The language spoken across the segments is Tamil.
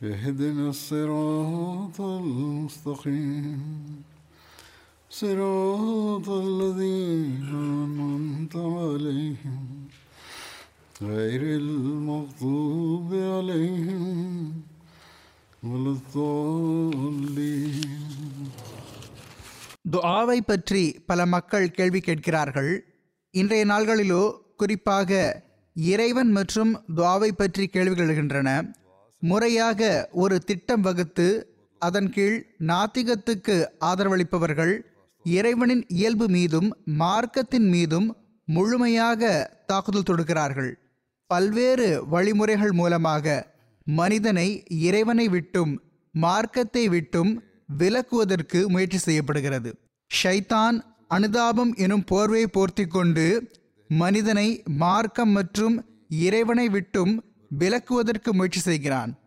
اهدنا الصراط المستقيم صراط الذين أنعمت عليهم غير المغضوب عليهم ولا الضالين துஆவை பற்றி பல மக்கள் கேள்வி கேட்கிறார்கள் இன்றைய நாள்களிலோ குறிப்பாக இறைவன் மற்றும் துஆவை பற்றி கேள்விகள் எழுகின்றன முறையாக ஒரு திட்டம் வகுத்து அதன் கீழ் நாத்திகத்துக்கு ஆதரவளிப்பவர்கள் இறைவனின் இயல்பு மீதும் மார்க்கத்தின் மீதும் முழுமையாக தாக்குதல் தொடுக்கிறார்கள். பல்வேறு வழிமுறைகள் மூலமாக மனிதனை இறைவனை விட்டும் மார்க்கத்தை விட்டும் விலக்குவதற்கு முயற்சி செய்யப்படுகிறது. ஷைத்தான் அனுதாபம் எனும் போர்வை போர்த்தி கொண்டு மனிதனை மார்க்கம் மற்றும் இறைவனை விட்டும் விலக்குவதற்கு முயற்சி செய்கிறான்.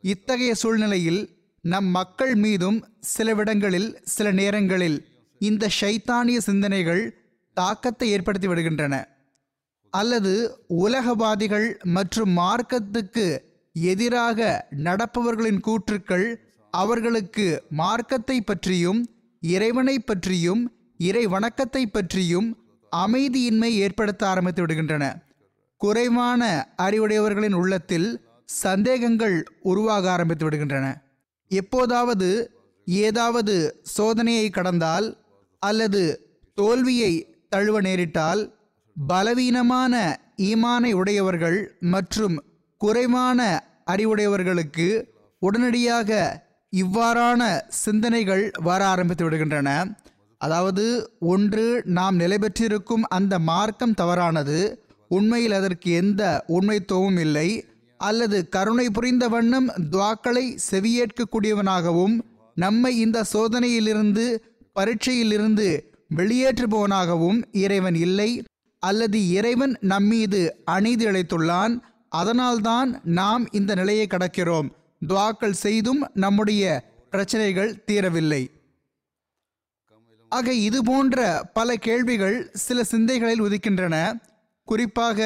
இத்தகைய சூழ்நிலையில் நம் மக்கள் மீதும் சிலவிடங்களில் சில நேரங்களில் இந்த ஷைத்தானிய சிந்தனைகள் தாக்கத்தை ஏற்படுத்தி விடுகின்றன. அல்லது உலகவாதிகள் மற்றும் மார்க்கத்துக்கு எதிராக நடப்பவர்களின் கூற்றுக்கள் அவர்களுக்கு மார்க்கத்தை பற்றியும் இறைவனை பற்றியும் இறை வணக்கத்தை பற்றியும் அமைதியின்மை ஏற்படுத்த ஆரம்பித்து விடுகின்றன. குறைவான அறிவுடையவர்களின் உள்ளத்தில் சந்தேகங்கள் உருவாக ஆரம்பித்து விடுகின்றன. எப்போதாவது ஏதாவது சோதனையை கடந்தால் அல்லது தோல்வியை தழுவ நேரிட்டால் பலவீனமான ஈமானை உடையவர்கள் மற்றும் குறைவான அறிவுடையவர்களுக்கு உடனடியாக இவ்வாறான சிந்தனைகள் வர ஆரம்பித்து விடுகின்றன. அதாவது ஒன்று நாம் நிலை பெற்றிருக்கும் அந்த மார்க்கம் தவறானது. உண்மையில் அதற்கு எந்த உண்மைத்துவமும் இல்லை. அல்லது கருணை புரிந்த வண்ணம் துவாக்களை செவியேற்கக்கூடியவனாகவும் நம்மை இந்த சோதனையிலிருந்து பரீட்சையிலிருந்து வெளியேற்றுபவனாகவும் இறைவன் இல்லை. அல்லது இறைவன் நம்மீது அநீதி இழைத்துள்ளான். அதனால்தான் நாம் இந்த நிலையை கடக்கிறோம். துவாக்கள் செய்தும் நம்முடைய பிரச்சனைகள் தீரவில்லை. ஆக இது போன்ற பல கேள்விகள் சில சிந்தைகளில் உதிக்கின்றன. குறிப்பாக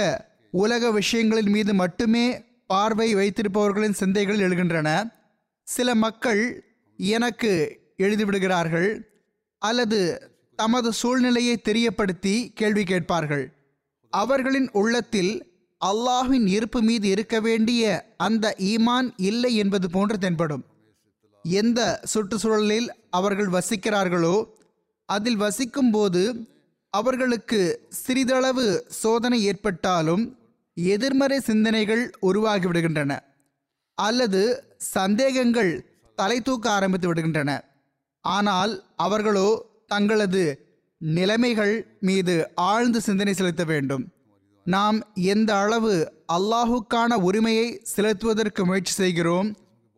உலக விஷயங்களின் மீது மட்டுமே பார்வை வைத்திருப்பவர்களின் சிந்தைகள் எழுகின்றன. சில மக்கள் எனக்கு எழுதிவிடுகிறார்கள் அல்லது தமது சூழ்நிலையை தெரியப்படுத்தி கேள்வி கேட்பார்கள். அவர்களின் உள்ளத்தில் அல்லாஹின் இருப்பு மீது இருக்க வேண்டிய அந்த ஈமான் இல்லை என்பது போன்று தென்படும். எந்த சுற்றுச்சூழலில் அவர்கள் வசிக்கிறார்களோ அதில் வசிக்கும்போது அவர்களுக்கு சிறிதளவு சோதனை ஏற்பட்டாலும் எதிர்மறை சிந்தனைகள் உருவாகிவிடுகின்றன அல்லது சந்தேகங்கள் தலை தூக்க ஆரம்பித்து விடுகின்றன. ஆனால் அவர்களோ தங்களது நிலைமைகள் மீது ஆழ்ந்து சிந்தனை செலுத்த வேண்டும். நாம் எந்த அளவு அல்லாஹுக்கான உரிமையை செலுத்துவதற்கு முயற்சி செய்கிறோம்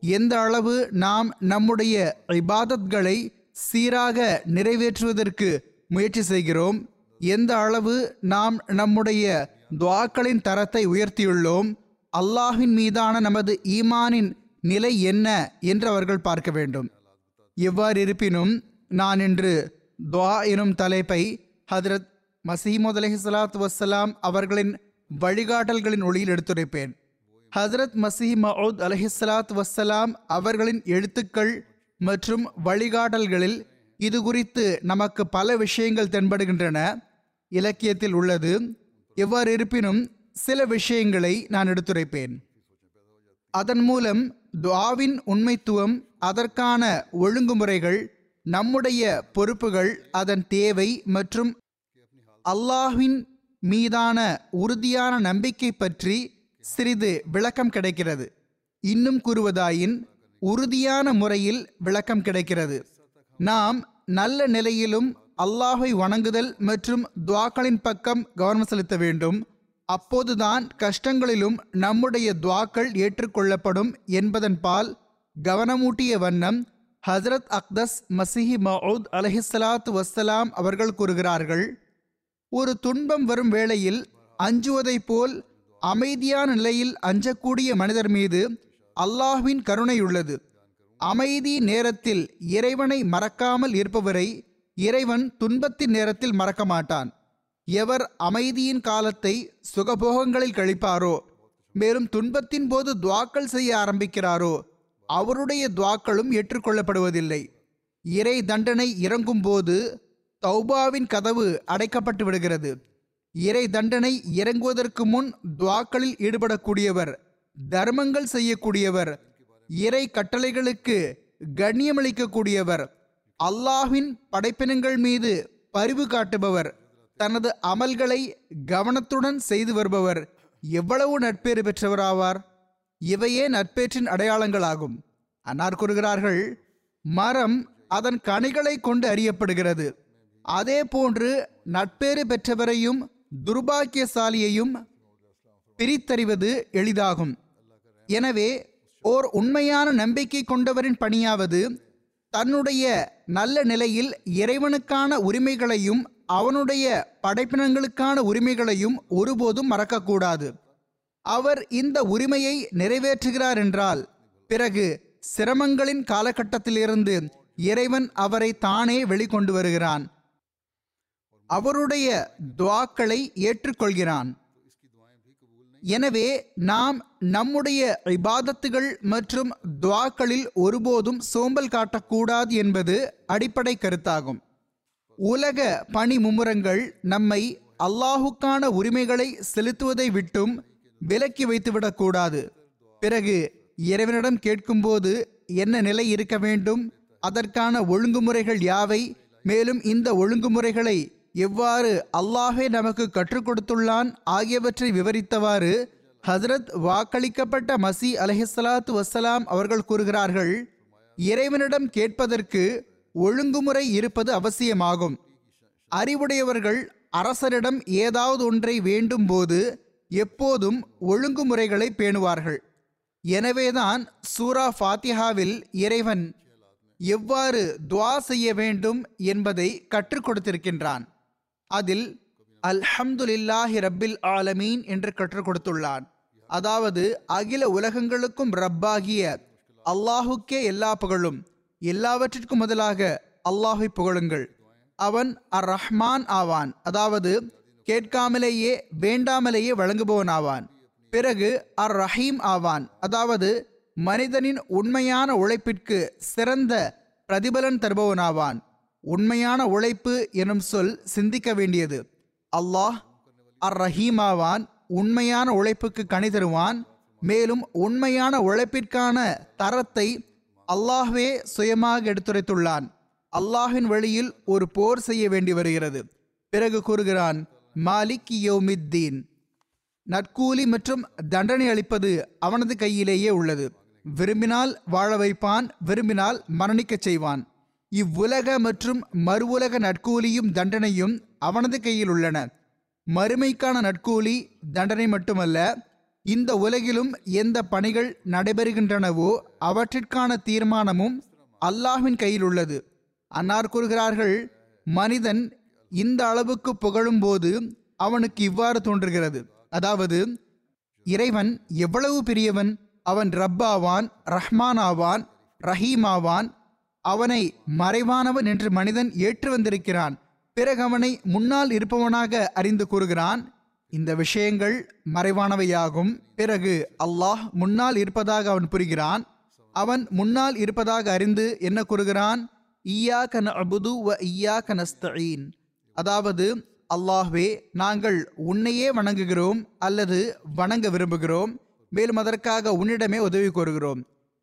எந்த அளவு நாம் நம்முடைய இபாதத்களை சீராக நிறைவேற்றுவதற்கு முயற்சி செய்கிறோம். எந்த அளவு நாம் நம்முடைய துவாக்களின் தரத்தை உயர்த்தியுள்ளோம் அல்லாஹின் மீதான நமது ஈமானின் நிலை என்ன என்று அவர்கள் பார்க்க வேண்டும். எவ்வாறு இருப்பினும் நான் இன்று துவா எனும் தலைப்பை ஹதரத் மசீமது அலஹி வசலாம் அவர்களின் வழிகாட்டல்களின் ஒளியில் எடுத்துரைப்பேன். ஹசரத் மசீஹ் மவுத் அலஹிஸ்லாத் வசலாம் அவர்களின் எழுத்துக்கள் மற்றும் வழிகாட்டல்களில் இது குறித்து நமக்கு பல விஷயங்கள் தென்படுகின்றன. இலக்கியத்தில் உள்ளது. எவ்வாறு இருப்பினும் சில விஷயங்களை நான் எடுத்துரைப்பேன். அதன் மூலம் துவாவின் உண்மைத்துவம் அதற்கான ஒழுங்குமுறைகள் நம்முடைய பொறுப்புகள் அதன் தேவை மற்றும் அல்லாஹ்வின் மீதான உறுதியான நம்பிக்கை பற்றி சிறிது விளக்கம் கிடைக்கிறது. இன்னும் கூறுவதாயின் உறுதியான முறையில் விளக்கம் கிடைக்கிறது. நாம் நல்ல நிலையிலும் அல்லாஹை வணங்குதல் மற்றும் துவாக்களின் பக்கம் கவனம் செலுத்த வேண்டும். அப்போதுதான் கஷ்டங்களிலும் நம்முடைய துவாக்கள் ஏற்றுக்கொள்ளப்படும் என்பதன் பால் கவனமூட்டிய வண்ணம் ஹசரத் அக்தஸ் மசிஹி மவுத் அலஹிஸ்ஸலாத்து வசலாம் அவர்கள் கூறுகிறார்கள் ஒரு துன்பம் வரும் வேளையில் அஞ்சுவதைப் போல் அமைதியான நிலையில் அஞ்சக்கூடிய மனிதர் மீது அல்லாஹ்வின் கருணை உள்ளது. அமைதி நேரத்தில் இறைவனை மறக்காமல் இருப்பவரை இறைவன் துன்பத்தின் நேரத்தில் மறக்க மாட்டான். எவர் அமைதியின் காலத்தை சுகபோகங்களில் கழிப்பாரோ மேலும் துன்பத்தின் போது துவாக்கள் செய்ய ஆரம்பிக்கிறாரோ அவருடைய துவாக்களும் ஏற்றுக்கொள்ளப்படுவதில்லை. இறை தண்டனை இறங்கும் போது தௌபாவின் கதவு அடைக்கப்பட்டு விடுகிறது. இறை தண்டனை இறங்குவதற்கு முன் துவாக்களில் ஈடுபடக்கூடியவர் தர்மங்கள் செய்யக்கூடியவர் இறை கட்டளைகளுக்கு கண்ணியமளிக்கக்கூடியவர். அல்லாஹின் படைப்பினங்கள் மீது பரிவு காட்டுபவர். தனது அமல்களை கவனத்துடன் செய்து வருபவர். எவ்வளவு நட்பேறு பெற்றவராவார். இவையே நட்பேற்றின் அடையாளங்களாகும். அன்னார் கூறுகிறார்கள் மரம் அதன் கனிகளை கொண்டு அறியப்படுகிறது. அதே போன்று நட்பேறு பெற்றவரையும் துர்பாக்கியசாலியையும் பிரித்தறிவது எளிதாகும். எனவே ஓர் உண்மையான நம்பிக்கை கொண்டவரின் பணியாவது தன்னுடைய நல்ல நிலையில் இறைவனுக்கான உரிமைகளையும் அவனுடைய படைப்பினங்களுக்கான உரிமைகளையும் ஒருபோதும் மறக்கக்கூடாது. அவர் இந்த உரிமையை நிறைவேற்றுகிறார் என்றால் பிறகு சிரமங்களின் காலகட்டத்திலிருந்து இறைவன் அவரை தானே வெளிக்கொண்டு வருகிறான். அவருடைய துவாக்களை ஏற்றுக்கொள்கிறான். எனவே நாம் நம்முடைய இபாதத்துகள் மற்றும் துவாக்களில் ஒருபோதும் சோம்பல் காட்டக்கூடாது என்பது அடிப்படை கருத்தாகும். உலக பணி மும்முரங்கள் நம்மை அல்லாஹுக்கான உரிமைகளை செலுத்துவதை விட்டும் விலக்கி வைத்துவிடக்கூடாது. பிறகு இறைவனிடம் கேட்கும்போது என்ன நிலை இருக்க வேண்டும்? அதற்கான ஒழுங்குமுறைகள் யாவை? மேலும் இந்த ஒழுங்குமுறைகளை எவ்வாறு அல்லாஹே நமக்கு கற்றுக் கொடுத்துள்ளான் ஆகியவற்றை விவரித்தவாறு ஹசரத் வாக்களிக்கப்பட்ட மசி அலஹிஸ்லாத்து வசலாம் அவர்கள் கூறுகிறார்கள் இறைவனிடம் கேட்பதற்கு ஒழுங்குமுறை இருப்பது அவசியமாகும். அறிவுடையவர்கள் அரசரிடம் ஏதாவது ஒன்றை வேண்டும் போது எப்போதும் ஒழுங்குமுறைகளை பேணுவார்கள். எனவேதான் சூரா ஃபாத்திஹாவில் இறைவன் எவ்வாறு துவா செய்ய வேண்டும் என்பதை கற்றுக் கொடுத்திருக்கின்றான். அதில் அல்ஹம்துலில்லாஹி ரப்பில் ஆலமீன் என்று கற்றுக் கொடுத்துள்ளான். அதாவது அகில உலகங்களுக்கும் ரப்பாகிய அல்லாஹுக்கே எல்லா புகழும் எல்லாவற்றிற்கும் முதலாக அல்லாஹை புகழுங்கள். அவன் அர் ரஹ்மான் ஆவான். அதாவது கேட்காமலேயே வேண்டாமலேயே வழங்குபவன் ஆவான் பிறகு அர் ரஹீம் ஆவான். அதாவது மனிதனின் உண்மையான உழைப்பிற்கு சிறந்த பிரதிபலன் தருபவனாவான். உண்மையான உழைப்பு எனும் சொல் சிந்திக்க வேண்டியது. அல்லாஹ் அர் ரஹீமாவான் உண்மையான உழைப்புக்கு கணி தருவான். மேலும் உண்மையான உழைப்பிற்கான தரத்தை அல்லாஹ்வே சுயமாக எடுத்துரைத்துள்ளான். அல்லாஹின் வழியில் ஒரு போர் செய்ய வேண்டி வருகிறது. பிறகு கூறுகிறான் மாலிக் யோமித்தீன். நற்கூலி மற்றும் தண்டனை அளிப்பது அவனது கையிலேயே உள்ளது. விரும்பினால் வாழ வைப்பான் விரும்பினால் மரணிக்கச் செய்வான். இவ்வுலக மற்றும் மறுவுலக நட்கூலியும் தண்டனையும் அவனது கையில் உள்ளன. மறுமைக்கான நட்கூலி தண்டனை மட்டுமல்ல இந்த உலகிலும் எந்த பணிகள் நடைபெறுகின்றனவோ அவற்றிற்கான தீர்மானமும் அல்லாஹ்வின் கையில் உள்ளது. அன்னார் கூறுகிறார்கள் மனிதன் இந்த அளவுக்கு புகழும்போது அவனுக்கு இவ்வாறு தோன்றுகிறது. அதாவது இறைவன் எவ்வளவு பெரியவன்? அவன் ரப்பாவான் ரஹ்மான் ஆவான் ரஹீம் ஆவான் அவனை மறைவானவன் என்று மனிதன் ஏற்று வந்திருக்கிறான். பிறகு அவனை முன்னால் இருப்பவனாக அறிந்து கூறுகிறான். இந்த விஷயங்கள் மறைவானவையாகும். பிறகு அல்லாஹ் முன்னால் இருப்பதாக அவன் புரிகிறான். அவன் முன்னால் இருப்பதாக அறிந்து என்ன கூறுகிறான்? ஈயா கன அபுது வ ஈயா கனஸ்தீன் அதாவது அல்லாஹ்வே நாங்கள் உன்னையே வணங்குகிறோம் அல்லது வணங்க விரும்புகிறோம். மேலும் அதற்காக உன்னிடமே உதவி கோருகிறோம்.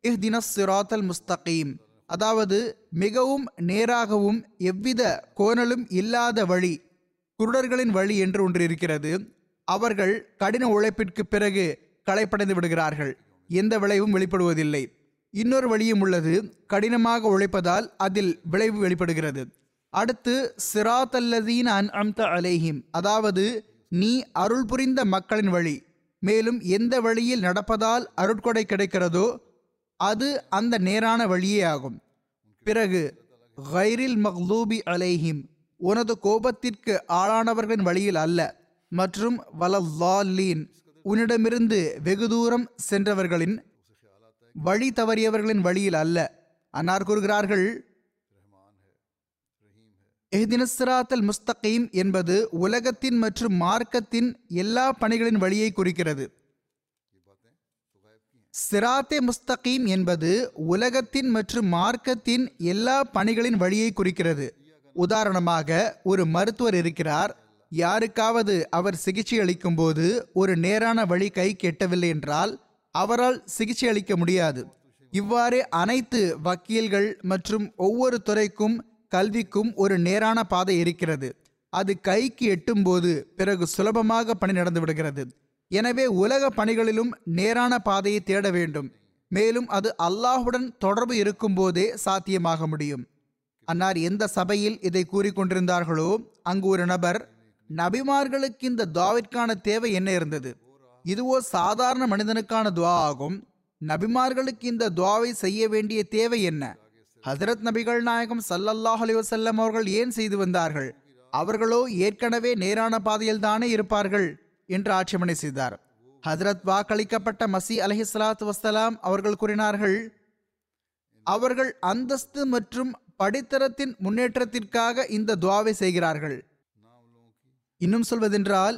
இஹ்தின சிராத்தல் முஸ்தகீம். அதாவது மிகவும் நேராகவும் எவ்வித கோணலும் இல்லாத வழி குருடர்களின் வழி என்று ஒன்று இருக்கிறது. அவர்கள் கடின உழைப்பிற்கு பிறகு களைப்படைந்து விடுகிறார்கள். எந்த விளைவும் வெளிப்படுவதில்லை. இன்னொரு வழியும் உள்ளது. கடினமாக உழைப்பதால் அதில் விளைவு வெளிப்படுகிறது. அடுத்து சிராத்தல்லதீன் அன் அம்த அலேஹிம். அதாவது நீ அருள் புரிந்த மக்களின் வழி. மேலும் எந்த வழியில் நடப்பதால் அருட்கொடை கிடைக்கிறதோ அது அந்த நேரான வழியே ஆகும். பிறகு கைரில் மக்லூபி அலைஹிம் உனது கோபத்திற்கு ஆளானவர்களின் வழியில் அல்ல மற்றும் வலல்லாலீன் உன்னிடமிருந்து வெகு தூரம் சென்றவர்களின் வழி தவறியவர்களின் வழியில் அல்ல. அன்னார் கூறுகிறார்கள் எஹ்தினஸ்ராத்தல் முஸ்தகீம் என்பது உலகத்தின் மற்றும் மார்க்கத்தின் எல்லா பணிகளின் வழியை குறிக்கிறது. சிராத்தே முஸ்தகீம் என்பது உலகத்தின் மற்றும் மார்க்கத்தின் எல்லா பணிகளின் வழியை குறிக்கிறது. உதாரணமாக ஒரு மருத்துவர் இருக்கிறார். யாருக்காவது அவர் சிகிச்சை அளிக்கும் போது ஒரு நேரான வழி கை கெட்டவில்லை என்றால் அவரால் சிகிச்சை அளிக்க முடியாது. இவ்வாறு அனைத்து வக்கீல்கள் மற்றும் ஒவ்வொரு துறைக்கும் கல்விக்கும் ஒரு நேரான பாதை இருக்கிறது. அது கைக்கு எட்டும்போது பிறகு சுலபமாக பணி நடந்து விடுகிறது. எனவே உலக பணிகளிலும் நேரான பாதையை தேட வேண்டும். மேலும் அது அல்லாஹுடன் தொடர்பு இருக்கும்போதே சாத்தியமாக முடியும். அன்னார் எந்த சபையில் இதை கூறிக்கொண்டிருந்தார்களோ அங்கு ஒரு நபர் நபிமார்களுக்கு இந்த துவாவிற்கான தேவை என்ன இருந்தது? இதுவோ சாதாரண மனிதனுக்கான துவா ஆகும். நபிமார்களுக்கு இந்த துவாவை செய்ய வேண்டிய தேவை என்ன? ஹசரத் நபிகள் நாயகம் சல்லல்லாஹ் அலிவசல்லம் அவர்கள் ஏன் செய்து வந்தார்கள்? அவர்களோ ஏற்கனவே நேரான பாதையில் தானே இருப்பார்கள்? என்று ஆட்சேபனை செய்தார். ஹதரத் வாக்களிக்கப்பட்ட மசி அலஹி சலாத்து வசலாம் அவர்கள் கூறினார்கள் அவர்கள் அந்தஸ்து மற்றும் படித்தரத்தின் முன்னேற்றத்திற்காக இந்த துவாவை செய்கிறார்கள். இன்னும் சொல்வதென்றால்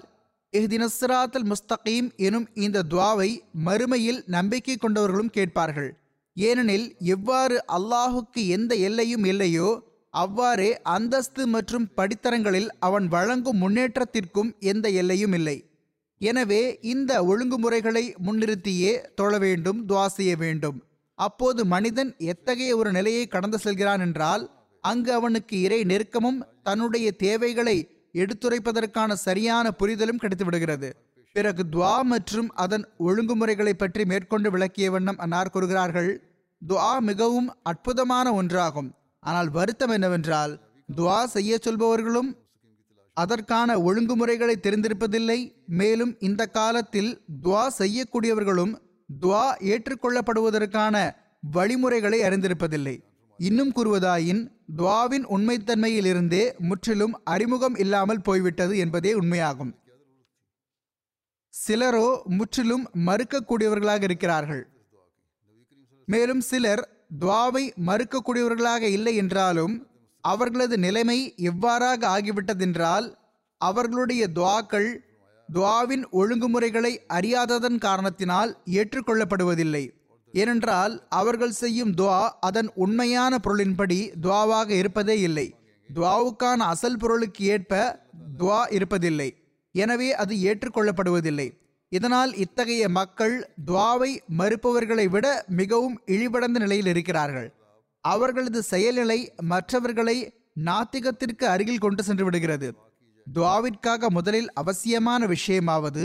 எஹ்தினஸ்ராத்தல் முஸ்தகீம் எனும் இந்த துவாவை மறுமையில் நம்பிக்கை கொண்டவர்களும் கேட்பார்கள். ஏனெனில் எவ்வாறு அல்லாஹுக்கு எந்த எல்லையும் இல்லையோ அவ்வாறே அந்தஸ்து மற்றும் படித்தரங்களில் அவன் வழங்கும் முன்னேற்றத்திற்கும் எந்த எல்லையும் இல்லை. எனவே இந்த ஒழுங்குமுறைகளை முன்னிறுத்தியே தொழ வேண்டும் துவா செய்ய வேண்டும். அப்போது மனிதன் எத்தகைய ஒரு நிலையை கடந்து செல்கிறான் என்றால் அங்கு அவனுக்கு இறை நெருக்கமும் தன்னுடைய தேவைகளை எடுத்துரைப்பதற்கான சரியான புரிதலும் கிடைத்துவிடுகிறது. பிறகு துவா மற்றும் அதன் ஒழுங்குமுறைகளை பற்றி மேற்கொண்டு விளக்கிய வண்ணம் அன்னார் கூறுகிறார்கள் துவா மிகவும் அற்புதமான ஒன்றாகும். ஆனால் வருத்தம் என்னவென்றால் துவா செய்ய சொல்பவர்களும் அதற்கான ஒழுங்குமுறைகளை தெரிந்திருப்பதில்லை. மேலும் இந்த காலத்தில் துவா செய்யக்கூடியவர்களும் துவா ஏற்றுக்கொள்ளப்படுவதற்கான வழிமுறைகளை அறிந்திருப்பதில்லை. இன்னும் கூறுவதாயின் துவாவின் உண்மைத்தன்மையிலிருந்தே முற்றிலும் அறிமுகம் இல்லாமல் போய்விட்டது என்பதே உண்மையாகும். சிலரோ முற்றிலும் மறுக்கக்கூடியவர்களாக இருக்கிறார்கள். மேலும் சிலர் துவாவை மறுக்கக்கூடியவர்களாக இல்லை என்றாலும் அவர்களது நிலைமை எவ்வாறாக ஆகிவிட்டதென்றால் அவர்களுடைய துவாக்கள் துவாவின் ஒழுங்குமுறைகளை அறியாததன் காரணத்தினால் ஏற்றுக்கொள்ளப்படுவதில்லை. ஏனென்றால் அவர்கள் செய்யும் துவா அதன் உண்மையான பொருளின்படி துவாவாக இருப்பதே இல்லை. துவாவுக்கான அசல் பொருளுக்கு ஏற்ப துவா இருப்பதில்லை. எனவே அது ஏற்றுக்கொள்ளப்படுவதில்லை. இதனால் இத்தகைய மக்கள் துவாவை மறுப்பவர்களை விட மிகவும் இழிபடந்த நிலையில் இருக்கிறார்கள். அவர்களது செயல்நிலை மற்றவர்களை நாத்திகத்திற்கு அருகில் கொண்டு சென்று விடுகிறது. துவாவிற்காக முதலில் அவசியமான விஷயமாவது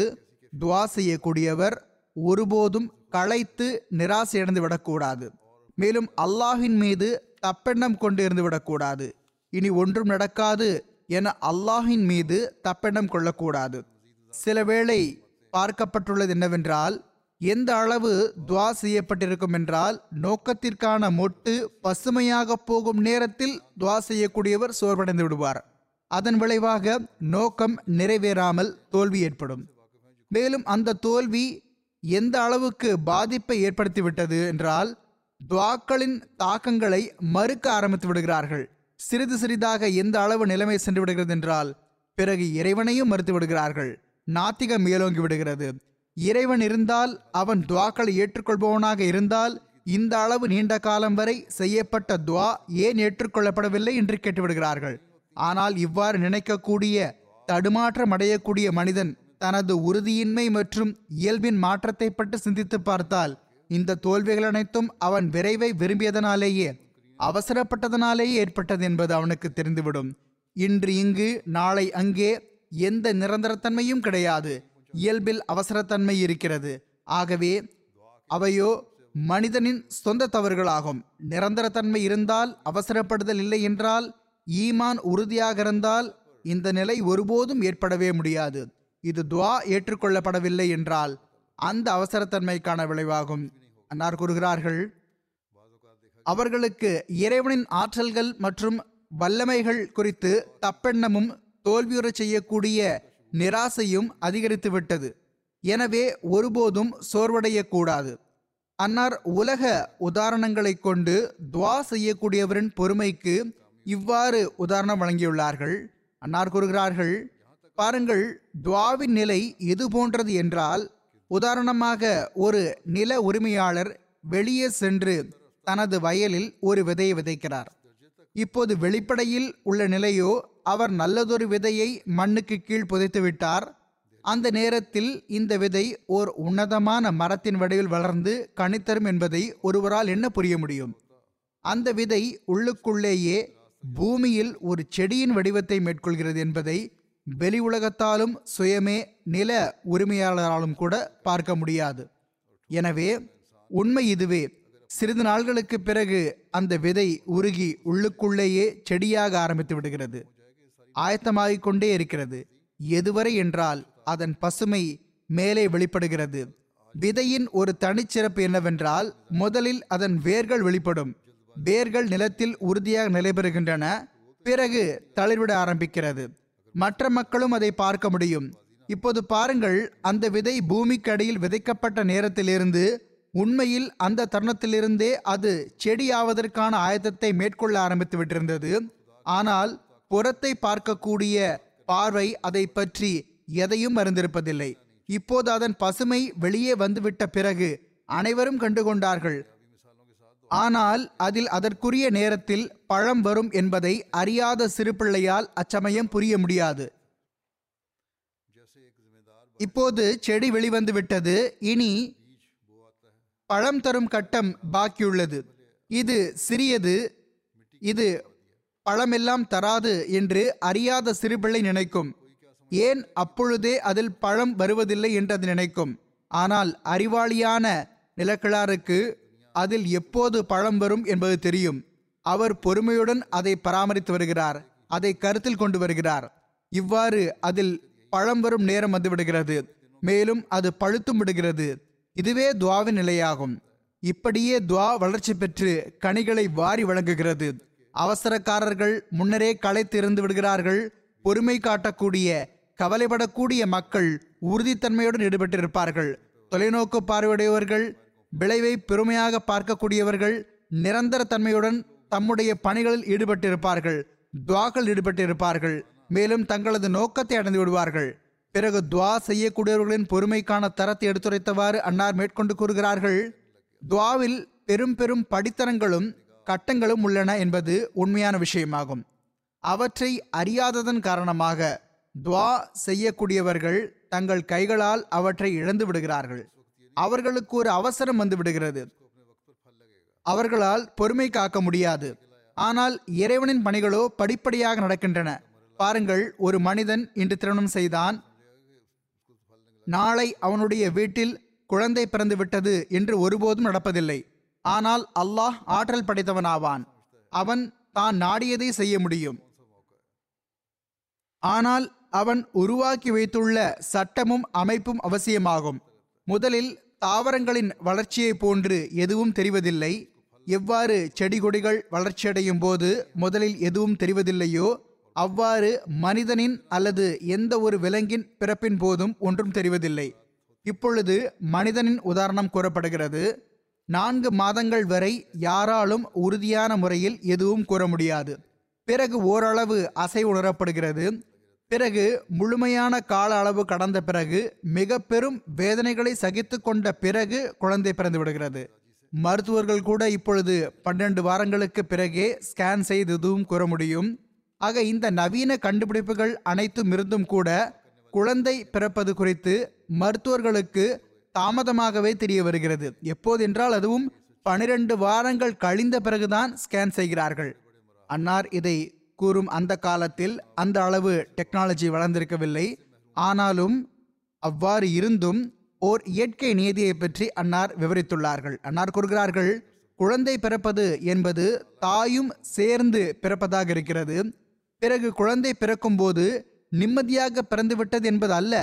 துவா செய்யக்கூடியவர் ஒருபோதும் களைத்து நிராசையடைந்து விடக்கூடாது. மேலும் அல்லாஹின் மீது தப்பெண்ணம் கொண்டு இருந்து விடக்கூடாது. இனி ஒன்றும் நடக்காது என அல்லாஹின் மீது தப்பெண்ணம் கொள்ளக்கூடாது. சில வேளை பார்க்கப்பட்டுள்ளது என்னவென்றால் எந்த அளவு துவா செய்யப்பட்டிருக்கும் என்றால் நோக்கத்திற்கான மொட்டு பசுமையாக போகும் நேரத்தில் துவா செய்யக்கூடியவர் சோர்வடைந்து விடுவார். அதன் விளைவாக நோக்கம் நிறைவேறாமல் தோல்வி ஏற்படும். மேலும் அந்த தோல்வி எந்த அளவுக்கு பாதிப்பை ஏற்படுத்திவிட்டது என்றால் துவாக்களின் தாக்கங்களை மறுக்க ஆரம்பித்து விடுகிறார்கள். சிறிது சிறிதாக எந்த அளவு நிலைமை சென்று விடுகிறது என்றால் பிறகு இறைவனையும் மறுத்து விடுகிறார்கள். நாத்திகம் மேலோங்கி விடுகிறது. இறைவன் இருந்தால் அவன் துவாக்களை ஏற்றுக்கொள்பவனாக இருந்தால் இந்த அளவு நீண்ட காலம் வரை செய்யப்பட்ட துவா ஏன் ஏற்றுக்கொள்ளப்படவில்லை என்று கேட்டுவிடுகிறார்கள். ஆனால் இவ்வாறு நினைக்கக்கூடிய தடுமாற்றம் அடையக்கூடிய மனிதன் தனது உறுதியின்மை மற்றும் இயல்பின் மாற்றத்தை பற்றி சிந்தித்து பார்த்தால் இந்த தோல்விகள் அனைத்தும் அவன் விரைவை விரும்பியதனாலேயே அவசரப்பட்டதனாலேயே ஏற்பட்டது என்பது அவனுக்கு தெரிந்துவிடும். இன்று இங்கு நாளை அங்கே எந்த நிரந்தரத்தன்மையும் கிடையாது. இயல்பில் அவசரத்தன்மை இருக்கிறது. ஆகவே அவையோ மனிதனின் சொந்த தவறுகளாகும். நிரந்தரத்தன்மை இருந்தால் அவசரப்படுதல் இல்லை என்றால் ஈமான் உறுதியாக இருந்தால் இந்த நிலை ஒருபோதும் ஏற்படவே முடியாது. இது துவா ஏற்றுக்கொள்ளப்படவில்லை என்றால் அந்த அவசரத்தன்மைக்கான விளைவாகும். அன்னார் கூறுகிறார்கள் அவர்களுக்கு இறைவனின் ஆற்றல்கள் மற்றும் வல்லமைகள் குறித்து தப்பெண்ணமும் தோல்வியுறச் செய்யக்கூடிய நிராசையும் அதிகரித்துவிட்டது. எனவே ஒருபோதும் சோர்வடையக்கூடாது. அன்னார் உலக உதாரணங்களைக் கொண்டு துவா செய்யக்கூடியவரின் பொறுமைக்கு இவ்வாறு உதாரணம் வழங்கியுள்ளார்கள். அன்னார் கூறுகிறார்கள் பாருங்கள் துவாவின் நிலை எது போன்றது என்றால் உதாரணமாக ஒரு நில உரிமையாளர் வெளியே சென்று தனது வயலில் ஒரு விதையை விதைக்கிறார். இப்போது வெளிப்படையில் உள்ள நிலையோ அவர் நல்லதொரு விதையை மண்ணுக்கு கீழ் புதைத்து விட்டார். அந்த நேரத்தில் இந்த விதை ஓர் உன்னதமான மரத்தின் வடிவில் வளர்ந்து கனித்தரும் என்பதை ஒருவரால் என்ன புரிய முடியும்? அந்த விதை உள்ளுக்குள்ளேயே பூமியில் ஒரு செடியின் வடிவத்தை மேற்கொள்கிறது என்பதை வெளி உலகத்தாலும் சுயமே நில உரிமையாளராலும் கூட பார்க்க முடியாது. எனவே உண்மை இதுவே சிறிது நாள்களுக்கு பிறகு அந்த விதை உருகி உள்ளுக்குள்ளேயே செடியாக ஆரம்பித்து விடுகிறது. ஆயத்தமாகிக் கொண்டே இருக்கிறது. எதுவரை என்றால் அதன் பசுமை மேலே வெளிப்படுகிறது. விதையின் ஒரு தனிச்சிறப்பு என்னவென்றால் முதலில் அதன் வேர்கள் வெளிப்படும். வேர்கள் நிலத்தில் உறுதியாக நிலைபெறுகின்றன. பிறகு தளிர்விட ஆரம்பிக்கிறது. மற்ற மக்களும் அதை பார்க்க முடியும். இப்போது பாருங்கள் அந்த விதை பூமிக்கு அடியில் விதைக்கப்பட்ட நேரத்திலிருந்து உண்மையில் அந்த தருணத்திலிருந்தே அது செடியாவதற்கான ஆயத்தத்தை மேற்கொள்ள ஆரம்பித்து விட்டிருந்தது. ஆனால் புறத்தை பார்க்கக்கூடிய பார்வை அதை பற்றி எதையும் அறிந்திருப்பதில்லை. இப்போது அதன் பசுமை வெளியே வந்துவிட்ட பிறகு அனைவரும் கண்டுகொண்டார்கள் ஆனால் அதில் அதற்குரிய நேரத்தில் பழம் வரும் என்பதை அறியாத சிறு பிள்ளையால் அச்சமயம் புரிய முடியாது. இப்போது செடி வெளிவந்து விட்டது. இனி பழம் தரும் கட்டம் பாக்கியுள்ளது. இது சிறியது இது பழமெல்லாம் தராது என்று அறியாத சிறுபிள்ளை நினைக்கும். ஏன் அப்பொழுதே அதில் பழம் வருவதில்லை என்று அது நினைக்கும். ஆனால் அறிவாளியான நிலக்கிழாருக்கு அதில் எப்போது பழம் வரும் என்பது தெரியும். அவர் பொறுமையுடன் அதை பராமரித்து வருகிறார் அதை கருத்தில் கொண்டு வருகிறார். இவ்வாறு அதில் பழம் வரும் நேரம் வந்துவிடுகிறது மேலும் அது பழுத்தும் விடுகிறது. இதுவே துவாவின் நிலையாகும். இப்படியே துவா வளர்ச்சி பெற்று கனிகளை வாரி வழங்குகிறது. அவசரக்காரர்கள் முன்னரே களைத்து இருந்து விடுகிறார்கள். பொறுமை காட்டக்கூடிய கவலைப்படக்கூடிய மக்கள் உறுதித்தன்மையுடன் ஈடுபட்டிருப்பார்கள். தொலைநோக்கு பார்வையுடையவர்கள் விளைவை பெருமையாக பார்க்கக்கூடியவர்கள் நிரந்தர தன்மையுடன் தம்முடைய பணிகளில் ஈடுபட்டிருப்பார்கள். துவாக்கள் ஈடுபட்டிருப்பார்கள். மேலும் தங்களது நோக்கத்தை அடைந்து விடுவார்கள். பிறகு துவா செய்யக்கூடியவர்களின் பொறுமைக்கான தரத்தை எடுத்துரைத்தவாறு அன்னார் மேற்கொண்டு கூறுகிறார்கள். துவாவில் பெரும் பெரும் படித்தரங்களும் கட்டங்களும் உள்ளன என்பது உண்மையான விஷயமாகும். அவற்றை அறியாததன் காரணமாக துவா செய்யக்கூடியவர்கள் தங்கள் கைகளால் அவற்றை இழந்து விடுகிறார்கள். அவர்களுக்கு ஒரு அவசரம் வந்து விடுகிறது. அவர்களால் பொறுமை காக்க முடியாது. ஆனால் இறைவனின் பணிகளோ படிப்படியாக நடக்கின்றன. பாருங்கள் ஒரு மனிதன் இன்று திருமணம் செய்தான் நாளை அவனுடைய வீட்டில் குழந்தை பிறந்து விட்டது என்று ஒருபோதும் நடப்பதில்லை. ஆனால் அல்லாஹ் ஆற்றல் படைத்தவனாவான். அவன் தான் நாடியதை செய்ய முடியும். ஆனால் அவன் உருவாக்கி வைத்துள்ள சட்டமும் அமைப்பும் அவசியமாகும். முதலில் தாவரங்களின் வளர்ச்சியை போன்று எதுவும் தெரிவதில்லை. எவ்வாறு செடி கொடிகள் வளர்ச்சியடையும் போது முதலில் எதுவும் தெரிவதில்லையோ அவ்வாறு மனிதனின் அல்லது எந்த ஒரு விலங்கின் பிறப்பின் போதும் ஒன்றும் தெரிவதில்லை. இப்பொழுது மனிதனின் உதாரணம் கூறப்படுகிறது. நான்கு மாதங்கள் வரை யாராலும் உறுதியான முறையில் எதுவும் கூற முடியாது. பிறகு ஓரளவு அசை உணரப்படுகிறது. பிறகு முழுமையான கால அளவு கடந்த பிறகு மிக பெரும் வேதனைகளை சகித்து கொண்ட பிறகு குழந்தை பிறந்து விடுகிறது. மருத்துவர்கள் கூட இப்பொழுது பன்னெண்டு வாரங்களுக்கு பிறகே ஸ்கேன் செய்து எதுவும் கூற முடியும். ஆக இந்த நவீன கண்டுபிடிப்புகள் அனைத்தும் இருந்தும் கூட குழந்தை பிறப்பது குறித்து மருத்துவர்களுக்கு தாமதமாகவே தெரிய வருகிறது. எப்போதென்றால் அதுவும் பனிரெண்டு வாரங்கள் கழிந்த பிறகுதான் ஸ்கேன் செய்கிறார்கள். அன்னார் இதை கூறும் அந்த காலத்தில் அந்த அளவு டெக்னாலஜி வளர்ந்திருக்கவில்லை. ஆனாலும் அவ்வாறு இருந்தும் ஓர் இயற்கை நீதியை பற்றி அன்னார் விவரித்துள்ளார்கள். அன்னார் கூறுகிறார்கள் குழந்தை பிறப்பது என்பது தாயும் சேர்ந்து பிறப்பதாக இருக்கிறது. பிறகு குழந்தை பிறக்கும்போது நிம்மதியாக பிறந்துவிட்டது என்பது அல்ல.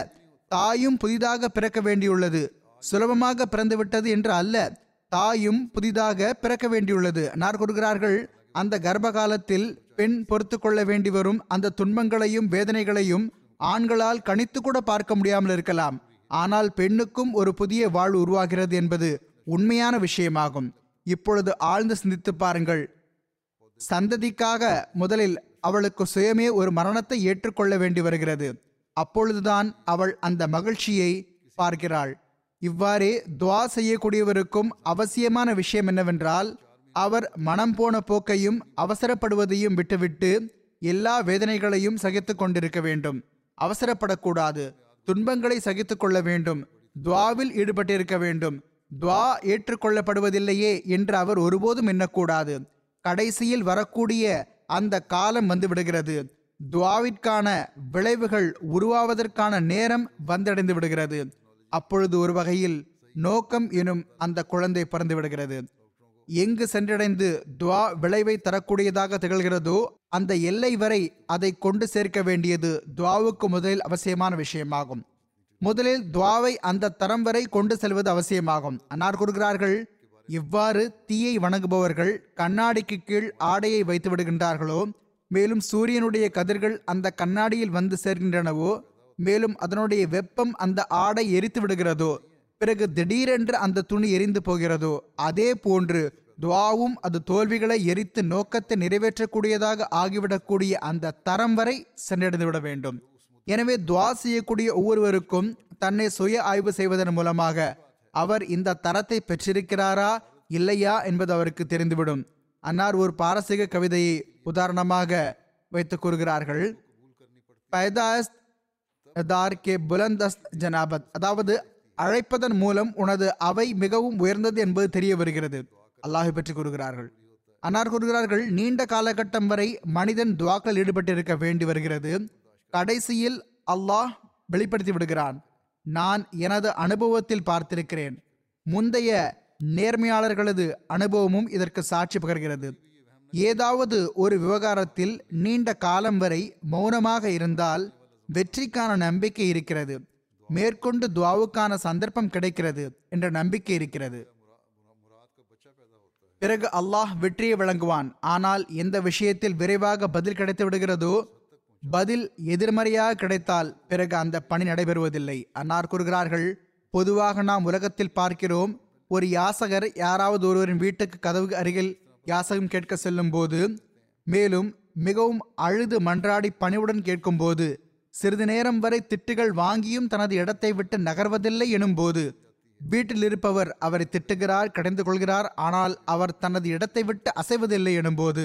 தாயும் புதிதாக பிறக்க வேண்டியுள்ளது. சுலபமாக பிறந்துவிட்டது என்று அல்ல. தாயும் புதிதாக பிறக்க வேண்டியுள்ளது. அன்னார் கூறுகிறார்கள் அந்த கர்ப்ப காலத்தில் பெண் பொறுத்து கொள்ள வேண்டி வரும். அந்த துன்பங்களையும் வேதனைகளையும் ஆண்களால் கணித்து கூட பார்க்க முடியாமல் இருக்கலாம். ஆனால் பெண்ணுக்கும் ஒரு புதிய வாழ்வு உருவாகிறது என்பது உண்மையான விஷயமாகும். இப்பொழுது ஆழ்ந்து சிந்தித்து பாருங்கள். சந்ததிக்காக முதலில் அவளுக்கு சுயமே ஒரு மரணத்தை ஏற்றுக்கொள்ள வேண்டி வருகிறது. அப்பொழுதுதான் அவள் அந்த மகிழ்ச்சியை பார்க்கிறாள். இவ்வாறே துவா செய்யக்கூடியவருக்கும் அவசியமான விஷயம் என்னவென்றால் அவர் மனம் போன போக்கையும் அவசரப்படுவதையும் விட்டுவிட்டு எல்லா வேதனைகளையும் சகித்து கொண்டிருக்க வேண்டும். அவசரப்படக்கூடாது. துன்பங்களை சகித்து கொள்ள வேண்டும். துவாவில் ஈடுபட்டிருக்க வேண்டும். துவா ஏற்றுக்கொள்ளப்படுவதில்லையே என்று அவர் ஒருபோதும் எண்ணக்கூடாது. கடைசியில் வரக்கூடிய அந்த காலம் வந்து விடுகிறது. துவாவிற்கான விளைவுகள் உருவாவதற்கான நேரம் வந்தடைந்து விடுகிறது. அப்பொழுது ஒரு வகையில் நோக்கம் எனும் அந்த குழந்தை பிறந்து விடுகிறது. எங்கு சென்றடைந்து துவா விளைவை தரக்கூடியதாக திகழ்கிறதோ அந்த எல்லை வரை அதை கொண்டு சேர்க்க வேண்டியது துவாவுக்கு முதலில் அவசியமான விஷயமாகும். முதலில் துவாவை அந்த தரம் வரை கொண்டு செல்வது அவசியமாகும். அன்னார் கூறுகிறார்கள் இவ்வாறு தீயை வணங்குபவர்கள் கண்ணாடிக்கு கீழ் ஆடையை வைத்து விடுகின்றார்களோ மேலும் சூரியனுடைய கதிர்கள் அந்த கண்ணாடியில் வந்து சேர்கின்றனவோ மேலும் அதனுடைய வெப்பம் அந்த ஆடை எரித்து விடுகிறதோ பிறகு திடீரென்று அந்த துணி எரிந்து போகிறதோ அதே போன்று துவாவும் அது தோல்விகளை எரித்து நோக்கத்தை நிறைவேற்றக்கூடியதாக ஆகிவிடக்கூடிய அந்த தரம் வரை சென்றடைந்து விட வேண்டும். எனவே துவா செய்யக்கூடிய ஒவ்வொருவருக்கும் தன்னை சுய ஆய்வு செய்வதன் மூலமாக அவர் இந்த தரத்தை பெற்றிருக்கிறாரா இல்லையா என்பது அவருக்கு தெரிந்துவிடும். அன்னார் ஒரு பாரசீக கவிதையை உதாரணமாக வைத்து கூறுகிறார்கள். பைதாஸ்த் கே புலந்தஸ்த் ஜனாபத். அதாவது அழைப்பதன் மூலம் உனது அவை மிகவும் உயர்ந்தது என்பது தெரிய வருகிறது. அல்லாஹை பற்றி கூறுகிறார்கள். அன்னார் கூறுகிறார்கள் நீண்ட காலகட்டம் வரை மனிதன் துவாக்கள் ஈடுபட்டிருக்க வேண்டி வருகிறது. கடைசியில் அல்லாஹ் வெளிப்படுத்தி விடுகிறான். நான் எனது அனுபவத்தில் பார்த்திருக்கிறேன். முந்தைய நேர்மையாளர்களது அனுபவமும் இதற்கு சாட்சி பகர்கிறது. ஏதாவது ஒரு விவகாரத்தில் நீண்ட காலம் வரை மௌனமாக இருந்தால் வெற்றிக்கான நம்பிக்கை இருக்கிறது. மேற்கொண்டு துவாவுக்கான சந்தர்ப்பம் கிடைக்கிறது என்ற நம்பிக்கை இருக்கிறது. பிறகு அல்லாஹ் வெற்றியை வழங்குவான். ஆனால் எந்த விஷயத்தில் விரைவாக பதில் கிடைத்து விடுகிறதோ பதில் எதிர்மறையாக கிடைத்தால் பிறகு அந்த பணி நடைபெறுவதில்லை. அன்னார் கூறுகிறார்கள் பொதுவாக நாம் உலகத்தில் பார்க்கிறோம் ஒரு யாசகர் யாராவது ஒருவரின் வீட்டுக்கு கதவு அருகில் யாசகம் கேட்க செல்லும் போது மேலும் மிகவும் அழுது மன்றாடி பணிவுடன் கேட்கும்போது சிறிது நேரம் வரை திட்டுகள் வாங்கியும் தனது இடத்தை விட்டு நகர்வதில்லை எனும்போது வீட்டில் இருப்பவர் அவரை திட்டுகிறார் கடைந்து கொள்கிறார் ஆனால் அவர் தனது இடத்தை விட்டு அசைவதில்லை எனும்போது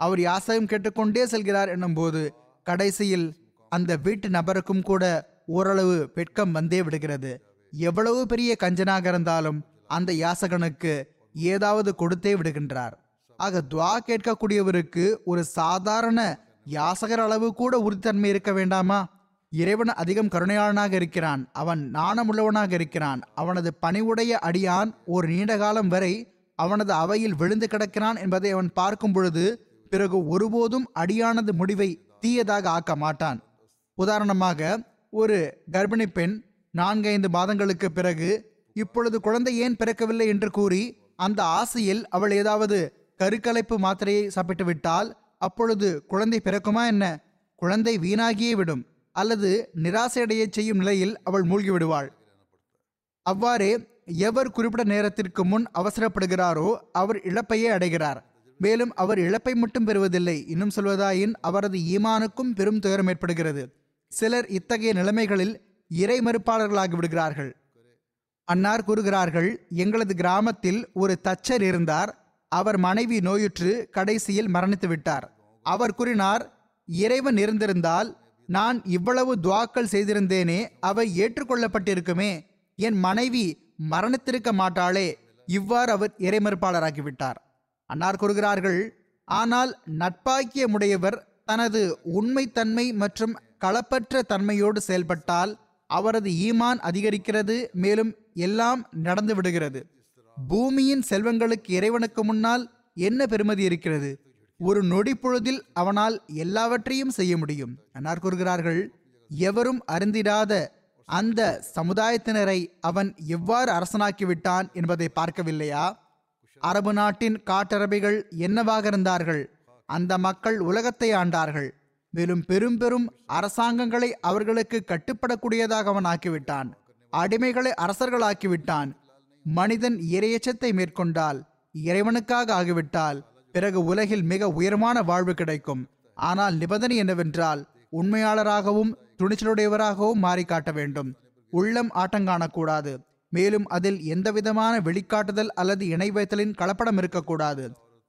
அவர் யாசகம் கேட்டுக்கொண்டே செல்கிறார் எனும்போது கடைசியில் அந்த வீட்டு நபருக்கும் கூட ஓரளவு வெட்கம் வந்தே விடுகிறது. எவ்வளவு பெரிய கஞ்சனாக இருந்தாலும் அந்த யாசகனுக்கு ஏதாவது கொடுத்தே விடுகின்றார். ஆக துவா கேட்கக்கூடியவருக்கு ஒரு சாதாரண யாசகர் அளவு கூட உறுதித்தன்மை இருக்க வேண்டாமா? இறைவன் அதிகம் கருணையாளனாக இருக்கிறான். அவன் நாணமுள்ளவனாக இருக்கிறான். அவனது பணிவுடைய அடியான் ஒரு நீண்ட காலம் வரை அவனது அவையில் விழுந்து கிடக்கிறான் என்பதை அவன் பார்க்கும் பொழுது பிறகு ஒருபோதும் அடியானது முடிவை தீயதாக ஆக்க மாட்டான். உதாரணமாக ஒரு கர்ப்பிணி பெண் நான்கைந்து மாதங்களுக்கு பிறகு இப்பொழுது குழந்தை ஏன் பிறக்கவில்லை என்று கூறி அந்த ஆசையில் அவள் ஏதாவது கருக்கலைப்பு மாத்திரையை சாப்பிட்டு விட்டால் அப்பொழுது குழந்தை பிறக்குமா என்ன? குழந்தை வீணாகியே விடும் அல்லது நிராசையடைய செய்யும் நிலையில் அவள் மூழ்கி விடுவாள். அவ்வாறே எவர் குறிப்பிட்ட நேரத்திற்கு முன் அவசரப்படுகிறாரோ அவர் இழப்பையே அடைகிறார். மேலும் அவர் இழப்பை மட்டும் பெறுவதில்லை. இன்னும் சொல்வதாயின் அவரது ஈமானுக்கும் பெரும் துயரம் ஏற்படுகிறது. சிலர் இத்தகைய நிலைமைகளில் இறை மறுப்பாளர்களாகி விடுகிறார்கள். அன்னார் கூறுகிறார்கள் எங்களது கிராமத்தில் ஒரு தச்சர் இருந்தார். அவர் மனைவி நோயுற்று கடைசியில் மரணித்து விட்டார். அவர் கூறினார் இறைவன் இருந்திருந்தால் நான் இவ்வளவு துவாக்கள் செய்திருந்தேனே அவை ஏற்றுக்கொள்ளப்பட்டிருக்குமே. என் மனைவி மரணித்திருக்க மாட்டாளே. இவ்வாறு அவர் இறைமறுப்பாளராகிவிட்டார் அன்னார் கூறுகிறார்கள் ஆனால் நட்பாக்கியமுடையவர் தனது உண்மைத்தன்மை மற்றும் களப்பற்ற தன்மையோடு செயல்பட்டால் அவரது ஈமான் அதிகரிக்கிறது மேலும் எல்லாம் நடந்து விடுகிறது. பூமியின் செல்வங்களுக்கு இறைவனுக்கு முன்னால் என்ன பெருமதி இருக்கிறது? ஒரு நொடி பொழுதில் அவனால் எல்லாவற்றையும் செய்ய முடியும். அன்னார் கூறுகிறார்கள் எவரும் அறிந்திடாத அந்த சமுதாயத்தினரை அவன் எவ்வாறு அரசனாக்கிவிட்டான் என்பதை பார்க்கவில்லையா? அரபு நாட்டின் காட்டரபிகள் என்னவாக இருந்தார்கள்? அந்த மக்கள் உலகத்தை ஆண்டார்கள். மேலும் பெரும் பெரும் அரசாங்கங்களை அவர்களுக்கு கட்டுப்படக்கூடியதாக அவன் ஆக்கிவிட்டான். அடிமைகளை அரசர்களாக்கிவிட்டான். மனிதன் இரையச்சத்தை மேற்கொண்டால் இறைவனுக்காக ஆகிவிட்டால் பிறகு உலகில் மிக உயரமான வாழ்வு கிடைக்கும். ஆனால் நிபந்தனை என்னவென்றால் உண்மையாளராகவும் துணிச்சலுடையவராகவும் மாறி காட்ட வேண்டும். உள்ளம் ஆட்டங்காணக்கூடாது. மேலும் அதில் எந்தவிதமான வெளிக்காட்டுதல் அல்லது இணை வைத்தலின் கலப்படம் இருக்கக்கூடாது.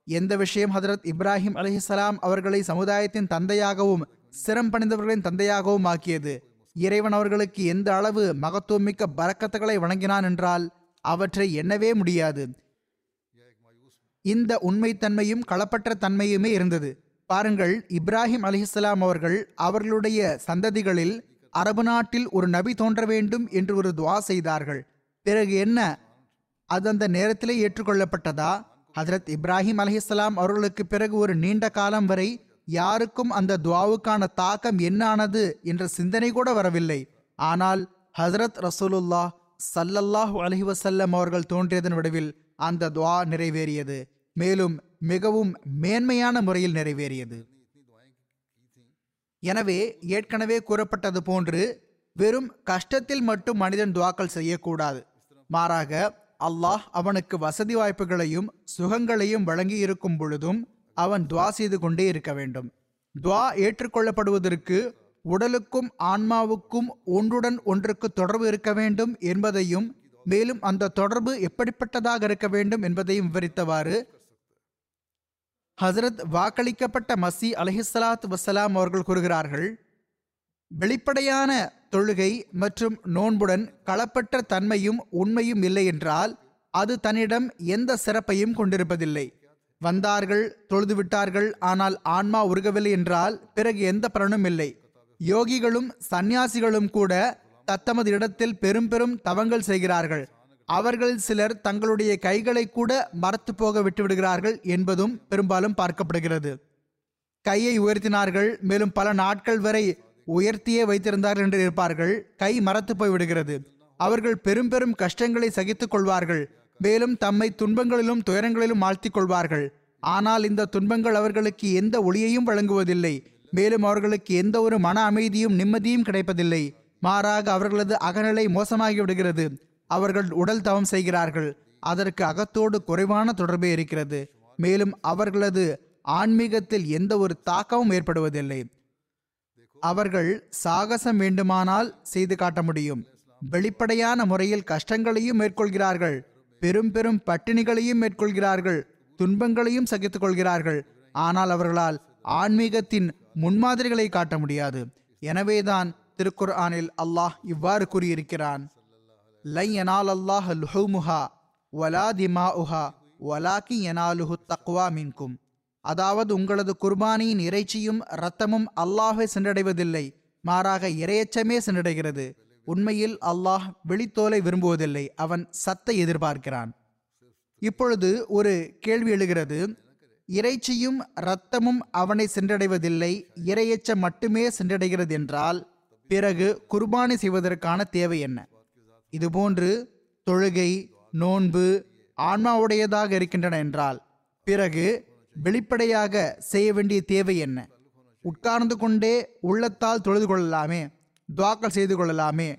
எந்த விஷயம் ஹதரத் இப்ராஹிம் அலிஹிசலாம் அவர்களை சமுதாயத்தின் தந்தையாகவும் சிரம் பணிந்தவர்களின் தந்தையாகவும் ஆக்கியது. இறைவன் அவர்களுக்கு எந்த அளவு மகத்துவமிக்க பரக்கத்துகளை வழங்கினான் என்றால் அவற்றை எண்ணவே முடியாது. இந்த உண்மைத்தன்மையும் களப்பற்ற தன்மையுமே இருந்தது. பாருங்கள் இப்ராஹிம் அலிஹலாம் அவர்கள் அவர்களுடைய சந்ததிகளில் அரபு நாட்டில் ஒரு நபி தோன்ற வேண்டும் என்று ஒரு துவா செய்தார்கள். பிறகு என்ன? அது அந்த நேரத்திலே ஏற்றுக்கொள்ளப்பட்டதா? ஹஜரத் இப்ராஹிம் அலிஹிஸ்லாம் அவர்களுக்கு பிறகு ஒரு நீண்ட காலம் வரை யாருக்கும் அந்த துவாவுக்கான தாக்கம் என்ன ஆனது என்ற சிந்தனை கூட வரவில்லை. ஆனால் ஹசரத் ரசூலுல்லா சல்லல்லாஹு அலஹி வசல்லம் அவர்கள் தோன்றியதன் விடவில் அந்த துவா நிறைவேறியது. மேலும் மிகவும் மேன்மையான முறையில் நிறைவேறியது. எனவே ஏற்கனவே கூறப்பட்டது போன்று வெறும் கஷ்டத்தில் மட்டும் மனிதன் துவாக்கள் செய்யக்கூடாது. மாறாக அல்லாஹ் அவனுக்கு வசதி வாய்ப்புகளையும் சுகங்களையும் வழங்கி இருக்கும் பொழுதும் அவன் துவா செய்து கொண்டே இருக்க வேண்டும். துவா ஏற்றுக்கொள்ளப்படுவதற்கு உடலுக்கும் ஆன்மாவுக்கும் ஒன்றுடன் ஒன்றுக்கு தொடர்பு இருக்க வேண்டும் என்பதையும் மேலும் அந்த தொடர்பு எப்படிப்பட்டதாக இருக்க வேண்டும் என்பதையும் விவரித்தவாறு ஹசரத் வாக்களிக்கப்பட்ட மசி அலஹிஸ்லாத் வசலாம் அவர்கள் கூறுகிறார்கள் வெளிப்படையான தொழுகை மற்றும் நோன்புடன் களப்பற்ற தன்மையும் உண்மையும் இல்லை என்றால் அது தன்னிடம் எந்த சிறப்பையும் கொண்டிருப்பதில்லை. வந்தார்கள் தொழுதுவிட்டார்கள் ஆனால் ஆன்மா உருகவில்லை என்றால் பிறகு எந்த பலனும் இல்லை. யோகிகளும் சந்நியாசிகளும் கூட தத்தமது இடத்தில் பெரும் பெரும் தவங்கள் செய்கிறார்கள். அவர்களில் சிலர் தங்களுடைய கைகளை கூட மறத்து போக விட்டுவிடுகிறார்கள் என்பதும் பெரும்பாலும் பார்க்கப்படுகிறது. கையை உயர்த்தினார்கள் மேலும் பல நாட்கள் வரை உயர்த்தியே வைத்திருந்தார்கள் என்று இருப்பார்கள். கை மறத்து போய் விடுகிறது. அவர்கள் பெரும் பெரும் கஷ்டங்களை சகித்துக் கொள்வார்கள். மேலும் தம்மை துன்பங்களிலும் துயரங்களிலும் ஆழ்த்திக் கொள்வார்கள். ஆனால் இந்த துன்பங்கள் அவர்களுக்கு எந்த ஒளியையும் வழங்குவதில்லை. மேலும் அவர்களுக்கு எந்த ஒரு மன அமைதியும் நிம்மதியும் கிடைப்பதில்லை. மாறாக அவர்களது அகநிலை மோசமாகி விடுகிறது. அவர்கள் உடல் தவம் செய்கிறார்கள். அதற்கு அகத்தோடு குறைவான தொடர்பே இருக்கிறது. மேலும் அவர்களது ஆன்மீகத்தில் எந்த ஒரு தாக்கமும் ஏற்படுவதில்லை. அவர்கள் சாகசம் வேண்டுமானால் செய்து காட்ட முடியும். வெளிப்படையான முறையில் கஷ்டங்களையும் மேற்கொள்கிறார்கள். பெரும் பெரும் பட்டினிகளையும் மேற்கொள்கிறார்கள். துன்பங்களையும் சகித்துக் கொள்கிறார்கள். ஆனால் அவர்களால் ஆன்மீகத்தின் முன்மாதிரிகளை காட்ட முடியாது. எனவேதான் திருக்குர் ஆனில் அல்லாஹ் இவ்வாறு கூறியிருக்கிறான். லை யனால் அல்லாஹ் லுஹுமுஹா வலா திமாஉஹா வலாக்கி யனாலுஹு தக்வா மின்கும். அதாவது உங்களது குர்பானியின் இறைச்சியும் இரத்தமும் அல்லாஹை சென்றடைவதில்லை மாறாக இரையச்சமே சென்றடைகிறது. உண்மையில் அல்லாஹ் வெளித்தோலை விரும்புவதில்லை அவன் சத்தை எதிர்பார்க்கிறான். இப்பொழுது ஒரு கேள்வி எழுகிறது. இறைச்சியும் இரத்தமும் அவனை சென்றடைவதில்லை இரையச்சம் மட்டுமே சென்றடைகிறது என்றால் பிறகு குர்பானி செய்வதற்கான தேவை என்ன? இதுபோன்று தொழுகை நோன்பு ஆன்மாவுடையதாக இருக்கின்றன என்றால் பிறகு வெளிப்படையாக செய்ய வேண்டிய தேவை என்ன? உட்கார்ந்து கொண்டே உள்ளத்தால் தொழுது கொள்ளலாமே துவாக்கல் செய்து கொள்ளலாமே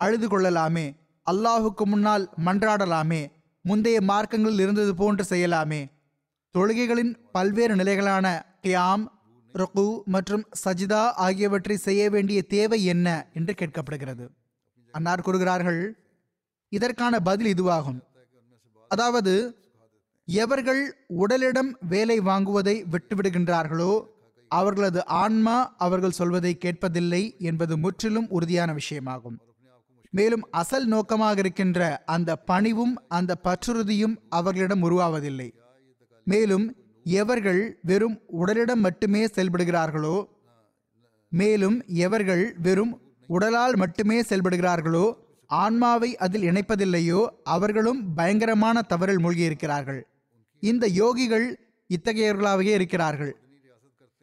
அழுது கொள்ளலாமே அல்லாஹுக்கு முன்னால் மன்றாடலாமே முந்தைய மார்க்கங்களில் இருந்தது போன்று செய்யலாமே. தொழுகைகளின் பல்வேறு நிலைகளான கியாம் ருக்கு மற்றும் சஜிதா ஆகியவற்றை செய்ய வேண்டிய தேவை என்ன என்று கேட்கப்படுகிறது. அன்னார் கூறுகிறார்கள் இதற்கான பதில் இதுவாகும். அதாவது எவர்கள் உடலிடம் வேலை வாங்குவதை விட்டுவிடுகின்றார்களோ அவர்களது ஆன்மா அவர்கள் சொல்வதை கேட்பதில்லை என்பது முற்றிலும் உறுதியான விஷயமாகும். மேலும் அசல் நோக்கமாக இருக்கின்ற அந்த பணிவும் அந்த பற்றுறுதியும் அவர்களிடம் உருவாவதில்லை. மேலும் எவர்கள் வெறும் உடலிடம் மட்டுமே செயல்படுகிறார்களோ மேலும் எவர்கள் வெறும் உடலால் மட்டுமே செயல்படுகிறார்களோ ஆன்மாவை அதில் இணைப்பதில்லையோ அவர்களும் பயங்கரமான தவறில் மூழ்கியிருக்கிறார்கள். இந்த யோகிகள் இத்தகையவர்களாகவே இருக்கிறார்கள்.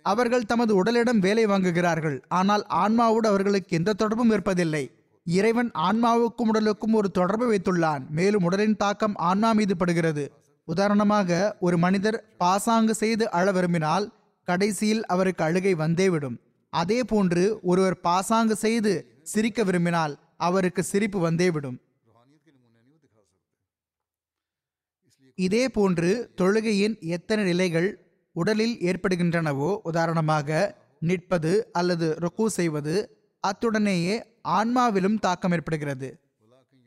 அவர்கள் தமது உடலிடம் வேலை வாங்குகிறார்கள். ஆனால் ஆன்மாவோடு அவர்களுக்கு எந்த தொடர்பும் இருப்பதில்லை. இறைவன் ஆன்மாவுக்கும் உடலுக்கும் ஒரு தொடர்பு வைத்துள்ளான். மேலும் உடலின் தாக்கம் ஆன்மா மீது படுகிறது. உதாரணமாக ஒரு மனிதர் பாசாங்கு செய்து அழ விரும்பினால் கடைசியில் அவருக்கு அழுகை வந்தேவிடும் அதே போன்று ஒருவர் பாசாங்கு செய்து சிரிக்க விரும்பினால் அவருக்கு சிரிப்பு வந்தேவிடும் இதே போன்று தொழுகையின் எத்தனை நிலைகள் உடலில் ஏற்படுகின்றனவோ உதாரணமாக நிற்பது அல்லது ருக்கு செய்வது அத்துடனேயே ஆன்மாவிலும் தாக்கம் ஏற்படுகிறது.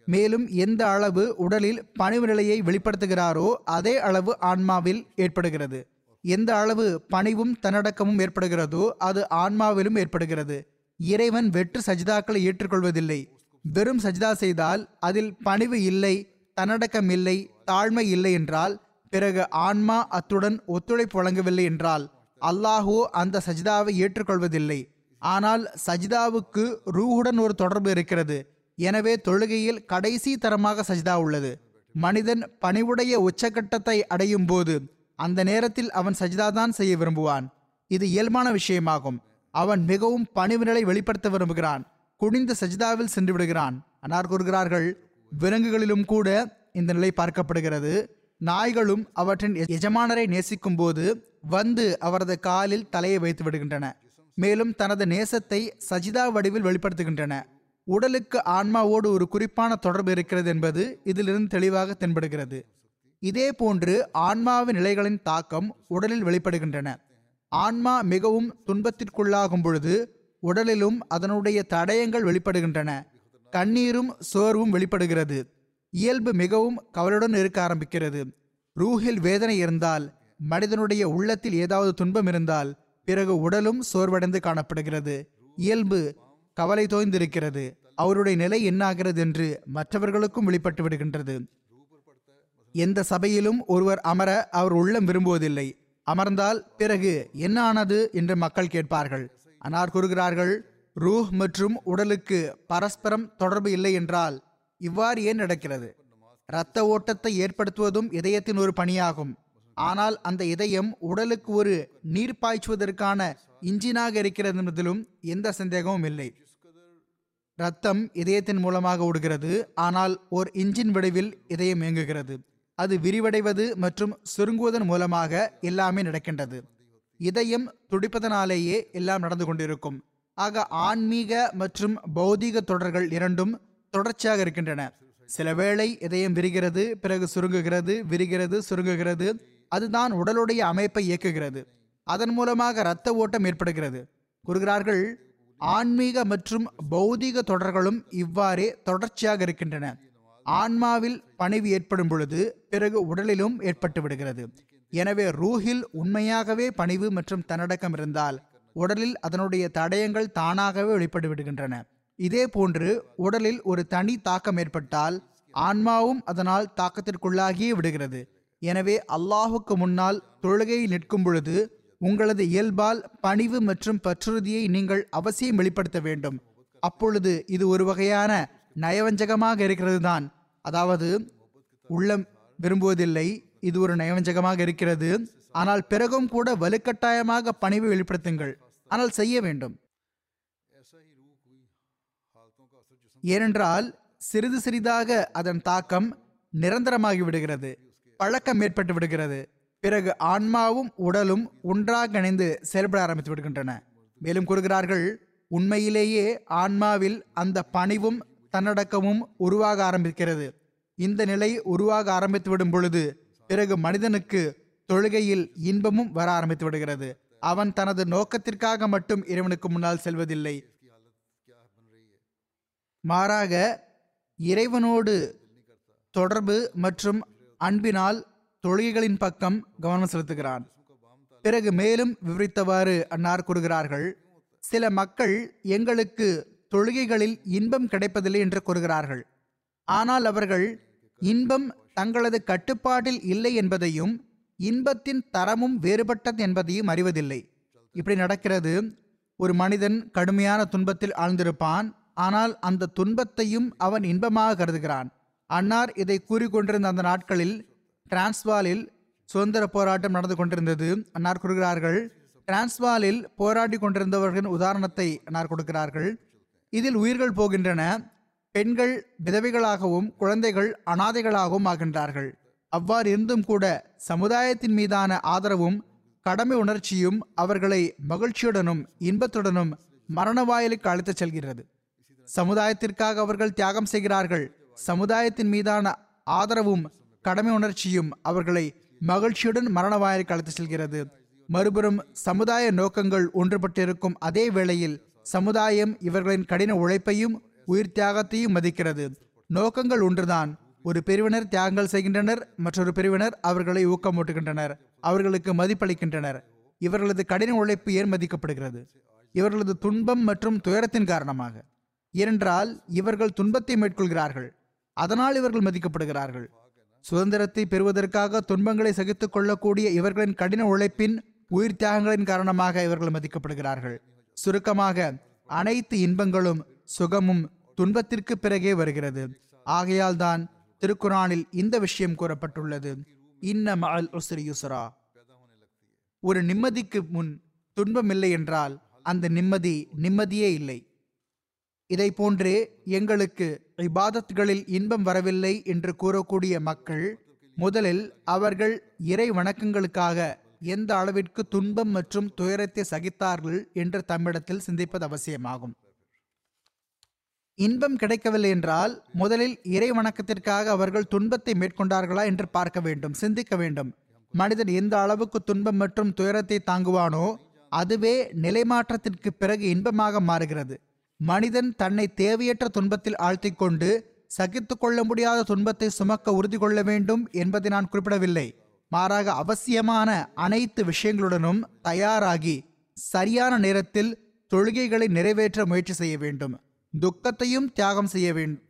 மேலும் எந்த அளவு உடலில் பணிவு நிலையை வெளிப்படுத்துகிறாரோ அதே அளவு ஆன்மாவில் ஏற்படுகிறது. எந்த அளவு பணிவும் தன்னடக்கமும் ஏற்படுகிறதோ அது ஆன்மாவிலும் ஏற்படுகிறது. இறைவன் வெற்று சஜிதாக்களை ஏற்றுக்கொள்வதில்லை. வெறும் சஜிதா செய்தால் அதில் பணிவு இல்லை தன்னடக்கம் இல்லை தாழ்மை இல்லை என்றால் பிறகு ஆன்மா அத்துடன் ஒத்துழைப்பு வழங்கவில்லை என்றால் அல்லாஹோ அந்த சஜிதாவை ஏற்றுக்கொள்வதில்லை. ஆனால் சஜிதாவுக்கு ரூஹுடன் ஒரு தொடர்பு இருக்கிறது. எனவே தொழுகையில் கடைசி தரமாக சஜிதா உள்ளது. மனிதன் பணிவுடைய உச்சக்கட்டத்தை அடையும் போது அந்த நேரத்தில் அவன் சஜிதா தான் செய்ய விரும்புவான். இது இயல்பான விஷயமாகும். அவன் மிகவும் பணிவு நிலை வெளிப்படுத்த விரும்புகிறான். குனிந்த சஜிதாவில் சென்று விடுகிறான். அனார் கூறுகிறார்கள் விலங்குகளிலும் கூட இந்த நிலை பார்க்கப்படுகிறது. நாய்களும் அவற்றின் எஜமானரை நேசிக்கும் போது வந்து அவரது காலில் தலையை வைத்து விடுகின்றன. மேலும் தனது நேசத்தை சஜிதா வடிவில் வெளிப்படுத்துகின்றன. உடலுக்கு ஆன்மாவோடு ஒரு குறிப்பான தொடர்பு இருக்கிறது என்பது இதிலிருந்து தெளிவாக தென்படுகிறது. இதே போன்று ஆன்மாவின் நிலைகளின் தாக்கம் உடலில் வெளிப்படுகின்றன. ஆன்மா மிகவும் துன்பத்திற்குள்ளாகும் பொழுது உடலிலும் அதனுடைய தடயங்கள் வெளிப்படுகின்றன. கண்ணீரும் சோர்வும் வெளிப்படுகிறது. இயல்பு மிகவும் கவலையுடன் இருக்க ஆரம்பிக்கிறது. ரூஹில் வேதனை இருந்தால் மனிதனுடைய உள்ளத்தில் ஏதாவது துன்பம் இருந்தால் பிறகு உடலும் சோர்வடைந்து காணப்படுகிறது. இயல்பு கவலை தோய்ந்திருக்கிறது. அவருடைய நிலை என்னாகிறது என்று மற்றவர்களுக்கும் வெளிப்பட்டு விடுகின்றது. எந்த சபையிலும் ஒருவர் அமர அவர் உள்ளம் விரும்புவதில்லை. அமர்ந்தால் பிறகு என்ன ஆனது என்று மக்கள் கேட்பார்கள். அனார் கூறுகிறார்கள் ரூஹ் மற்றும் உடலுக்கு பரஸ்பரம் தொடர்பு இல்லை என்றால் இவ்வாறு ஏன் நடக்கிறது? இரத்த ஓட்டத்தை ஏற்படுத்துவதும் இதயத்தின் ஒரு பணியாகும். ஆனால் அந்த இதயம் உடலுக்கு ஒரு நீர் பாய்ச்சுவதற்கான இன்ஜினாக இருக்கிறது என்பதிலும் எந்த சந்தேகமும் இல்லை. ரத்தம் இதயத்தின் மூலமாக ஓடுகிறது. ஆனால் ஓர் இன்ஜின் விடைவில் இதயம் இயங்குகிறது. அது விரிவடைவது மற்றும் சுருங்குவதன் மூலமாக எல்லாமே நடக்கின்றது. இதயம் துடிப்பதனாலேயே எல்லாம் நடந்து கொண்டிருக்கும். ஆக ஆன்மீக மற்றும் பௌதீக தொடர்கள் இரண்டும் தொடர்ச்சியாக இருக்கின்றன. சில வேளை இதயம் விரிகிறது பிறகு சுருங்குகிறது விரிகிறது சுருங்குகிறது. அதுதான் உடலுடைய அமைப்பை இயக்குகிறது. அதன் மூலமாக இரத்த ஓட்டம் ஏற்படுகிறது. கூறுகிறார்கள் ஆன்மீக மற்றும் பௌதீக தொடர்களும் இவ்வாறே தொடர்ச்சியாக இருக்கின்றன. ஆன்மாவில் பணிவு ஏற்படும் பொழுது பிறகு உடலிலும் ஏற்பட்டு விடுகிறது. எனவே ரூஹில் உண்மையாகவே பணிவு மற்றும் தன்னடக்கம் இருந்தால் உடலில் அதனுடைய தடயங்கள் தானாகவே வெளிப்பட்டு விடுகின்றன இதே போன்று உடலில் ஒரு தனி தாக்கம் ஏற்பட்டால் ஆன்மாவும் அதனால் தாக்கத்திற்குள்ளாகியே விடுகிறது. எனவே அல்லாஹுக்கு முன்னால் தொழுகையில் நிற்கும் பொழுது உங்களது இயல்பால் பணிவு மற்றும் பற்றுறுதியை நீங்கள் அவசியம் வெளிப்படுத்த வேண்டும். அப்பொழுது இது ஒரு வகையான நயவஞ்சகமாக இருக்கிறது தான் அதாவது உள்ளம் விரும்புவதில்லை இது ஒரு நயவஞ்சகமாக இருக்கிறது. ஆனால் பிறகும் கூட வலுக்கட்டாயமாக பணிவு வெளிப்படுத்துங்கள். ஆனால் செய்ய வேண்டும். ஏனென்றால் சிறிது சிறிதாக அதன் தாக்கம் நிரந்தரமாகி விடுகிறது. பழக்கம் ஏற்பட்டு விடுகிறது. பிறகு ஆன்மாவும் உடலும் ஒன்றாக இணைந்து செயல்பட ஆரம்பித்து விடுகின்றன. மேலும் கூறுகிறார்கள் உண்மையிலேயே ஆன்மாவில் அந்த பணிவும் தன்னடக்கமும் உருவாக ஆரம்பிக்கிறது. இந்த நிலை உருவாக ஆரம்பித்து விடும் பொழுது பிறகு மனிதனுக்கு தொழுகையில் இன்பமும் வர ஆரம்பித்து விடுகிறது. அவன் தனது நோக்கத்திற்காக மட்டும் இறைவனுக்கு முன்னால் செல்வதில்லை. மாறாக இறைவனோடு தொடர்பு மற்றும் அன்பினால் தொழுகைகளின் பக்கம் கவனம் செலுத்துகிறான். பிறகு மேலும் விவரித்தவாறு அன்னார் கூறுகிறார்கள் சில மக்கள் எங்களுக்கு தொழுகைகளில் இன்பம் கிடைப்பதில்லை என்று கூறுகிறார்கள். ஆனால் அவர்கள் இன்பம் தங்களது கட்டுப்பாட்டில் இல்லை என்பதையும் இன்பத்தின் தரமும் வேறுபட்டது என்பதையும் அறிவதில்லை. இப்படி நடக்கிறது ஒரு மனிதன் கடுமையான துன்பத்தில் ஆழ்ந்திருப்பான் ஆனால் அந்த துன்பத்தையும் அவன் இன்பமாக கருதுகிறான். அன்னார் இதை கூறிக்கொண்டிருந்த அந்த நாட்களில் டிரான்ஸ்வாலில் சுதந்திர போராட்டம் நடந்து கொண்டிருந்தது. அன்னார் கூறுகிறார்கள் டிரான்ஸ்வாலில் போராடி கொண்டிருந்தவர்களின் உதாரணத்தை அன்னார் கொடுக்கிறார்கள். இதில் உயிர்கள் போகின்றன பெண்கள் விதவைகளாகவும் குழந்தைகள் அனாதைகளாகவும் ஆகின்றார்கள். அவ்வாறு இருந்தும் கூட சமுதாயத்தின் மீதான ஆதரவும் கடமை உணர்ச்சியும் அவர்களை மகிழ்ச்சியுடனும் இன்பத்துடனும் மரண வாயிலுக்கு அழைத்துச் செல்கிறது சமுதாயத்திற்காக அவர்கள் தியாகம் செய்கிறார்கள். சமுதாயத்தின் மீதான ஆதரவும் கடமை உணர்ச்சியும் அவர்களை மகிழ்ச்சியுடன் மரண வாயிலுக்கு அழைத்து செல்கிறது. மறுபுறம் சமுதாய நோக்கங்கள் ஒன்றுபட்டிருக்கும் அதே வேளையில் சமுதாயம் இவர்களின் கடின உழைப்பையும் உயிர் தியாகத்தையும் மதிக்கிறது. நோக்கங்கள் ஒன்றுதான் ஒரு பிரிவினர் தியாகங்கள் செய்கின்றனர் மற்றொரு பிரிவினர் அவர்களை ஊக்கமூட்டுகின்றனர் அவர்களுக்கு மதிப்பளிக்கின்றனர். இவர்களது கடின உழைப்பு ஏன் மதிக்கப்படுகிறது? இவர்களது துன்பம் மற்றும் துயரத்தின் காரணமாக. ஏனென்றால் இவர்கள் துன்பத்தை மேற்கொள்கிறார்கள் அதனால் இவர்கள் மதிக்கப்படுகிறார்கள். சுதந்திரத்தை பெறுவதற்காக துன்பங்களை சகித்துக் கொள்ளக்கூடிய இவர்களின் கடின உழைப்பின் உயிர் தியாகங்களின் காரணமாக இவர்கள் மதிக்கப்படுகிறார்கள். சுருக்கமாக அனைத்து இன்பங்களும் சுகமும் துன்பத்திற்கு பிறகே வருகிறது. ஆகையால் தான் திருக்குறானில் இந்த விஷயம் கூறப்பட்டுள்ளது. இன்ன மஅல் உஸ்ரி யுஸ்ரா. ஒரு நிம்மதிக்கு முன் துன்பமில்லை என்றால் அந்த நிம்மதி நிம்மதியே இல்லை. இதை போன்றே எங்களுக்கு இபாதத்களில் இன்பம் வரவில்லை என்று கூறக்கூடிய மக்கள் முதலில் அவர்கள் இறை வணக்கங்களுக்காக எந்த அளவிற்கு துன்பம் மற்றும் துயரத்தை சகித்தார்கள் என்று தம்மிடத்தில் சிந்திப்பது அவசியமாகும். இன்பம் கிடைக்கவில்லை என்றால் முதலில் இறை வணக்கத்திற்காக அவர்கள் துன்பத்தை மேற்கொண்டார்களா என்று பார்க்க வேண்டும் சிந்திக்க வேண்டும். மனிதன் எந்த அளவுக்கு துன்பம் மற்றும் துயரத்தை தாங்குவானோ அதுவே நிலைமாற்றத்திற்கு பிறகு இன்பமாக மாறுகிறது. மனிதன் தன்னை தேவையற்ற துன்பத்தில் ஆழ்த்தி கொண்டு சகித்து கொள்ள முடியாத துன்பத்தை சுமக்க உறுதி கொள்ள வேண்டும் என்பதை நான் குறிப்பிடவில்லை. மாறாக அவசியமான அனைத்து விஷயங்களுடனும் தயாராகி சரியான நேரத்தில் தொழுகைகளை நிறைவேற்ற முயற்சி செய்ய வேண்டும். துக்கத்தையும் தியாகம் செய்ய வேண்டும்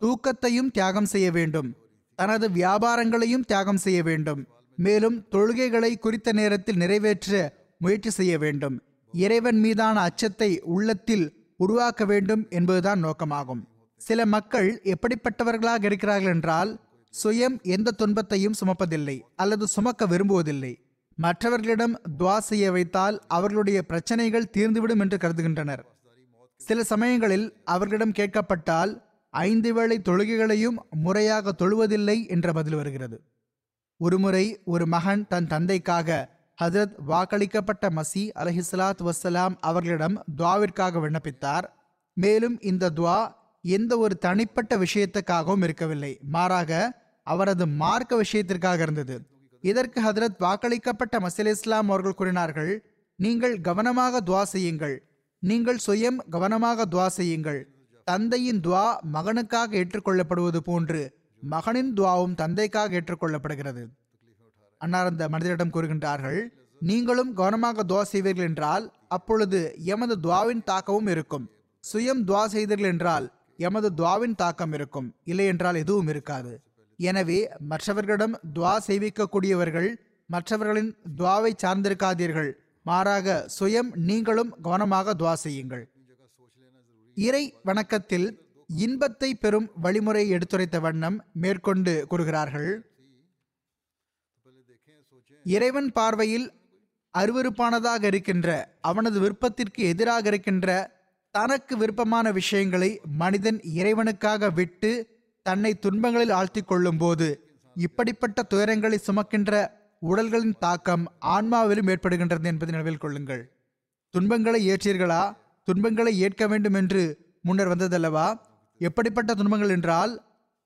தூக்கத்தையும் தியாகம் செய்ய வேண்டும். தனது வியாபாரங்களையும் தியாகம் செய்ய வேண்டும். மேலும் தொழுகைகளை குறித்த நேரத்தில் நிறைவேற்ற முயற்சி செய்ய வேண்டும். இறைவன் மீதான அச்சத்தை உள்ளத்தில் உருவாக்க வேண்டும் என்பதுதான் நோக்கமாகும். சில மக்கள் எப்படிப்பட்டவர்களாக இருக்கிறார்கள் என்றால் சுயம் எந்த துன்பத்தையும் சுமப்பதில்லை அல்லது சுமக்க விரும்புவதில்லை. மற்றவர்களிடம் துவா செய்ய வைத்தால் அவர்களுடைய பிரச்சனைகள் தீர்ந்துவிடும் என்று கருதுகின்றனர். சில சமயங்களில் அவர்களிடம் கேட்கப்பட்டால் ஐந்து வேளை தொழுகைகளையும் முறையாக தொழுவதில்லை என்ற பதில் வருகிறது. ஒருமுறை ஒரு மகன் தன் தந்தைக்காக ஹஜரத் வாக்களிக்கப்பட்ட மசி அலஹிஸ்லாத் வசலாம் அவர்களிடம் துவாவிற்காக விண்ணப்பித்தார். மேலும் இந்த துவா எந்த ஒரு தனிப்பட்ட விஷயத்துக்காகவும் இருக்கவில்லை. மாறாக அவரது மார்க்க விஷயத்திற்காக இருந்தது. இதற்கு ஹதரத் வாக்களிக்கப்பட்ட மசில் இஸ்லாம் அவர்கள் கூறினார்கள் நீங்கள் கவனமாக துவா செய்யுங்கள். நீங்கள் சுயம் கவனமாக துவா செய்யுங்கள். தந்தையின் துவா மகனுக்காக ஏற்றுக்கொள்ளப்படுவது போன்று மகனின் துவாவும் தந்தைக்காக ஏற்றுக்கொள்ளப்படுகிறது. அன்னார் அந்த மனிதரிடம் கூறுகின்றார்கள் நீங்களும் கவனமாக துவா செய்வீர்கள் என்றால் அப்பொழுது எமது துவாவின் தாக்கமும் இருக்கும். சுயம் துவா செய்தீர்கள் என்றால் எமது துவாவின் தாக்கம் இருக்கும். இல்லை என்றால் எதுவும் இருக்காது. எனவே மற்றவர்களிடம் துவா செய்விக்கக்கூடியவர்கள் மற்றவர்களின் துவாவை சார்ந்திருக்காதீர்கள். மாறாக சுயம் நீங்களும் கவனமாக துவா செய்யுங்கள். இறை வணக்கத்தில் இன்பத்தை பெறும் வழிமுறை எடுத்துரைத்த வண்ணம் மேற்கொண்டு கூறுகிறார்கள். இறைவன் பார்வையில் அருவருப்பானதாக இருக்கின்ற அவனது விருப்பத்திற்கு எதிராக இருக்கின்ற தனக்கு விருப்பமான விஷயங்களை மனிதன் இறைவனுக்காக விட்டு தன்னை துன்பங்களில் ஆழ்த்தி கொள்ளும் போது இப்படிப்பட்ட துயரங்களை சுமக்கின்ற உடல்களின் தாக்கம் ஆன்மாவிலும் ஏற்படுகின்றது என்பதை நினைவில் கொள்ளுங்கள். துன்பங்களை ஏற்றீர்களா? துன்பங்களை ஏற்க வேண்டும் என்று முன்னர் வந்ததல்லவா? எப்படிப்பட்ட துன்பங்கள் என்றால்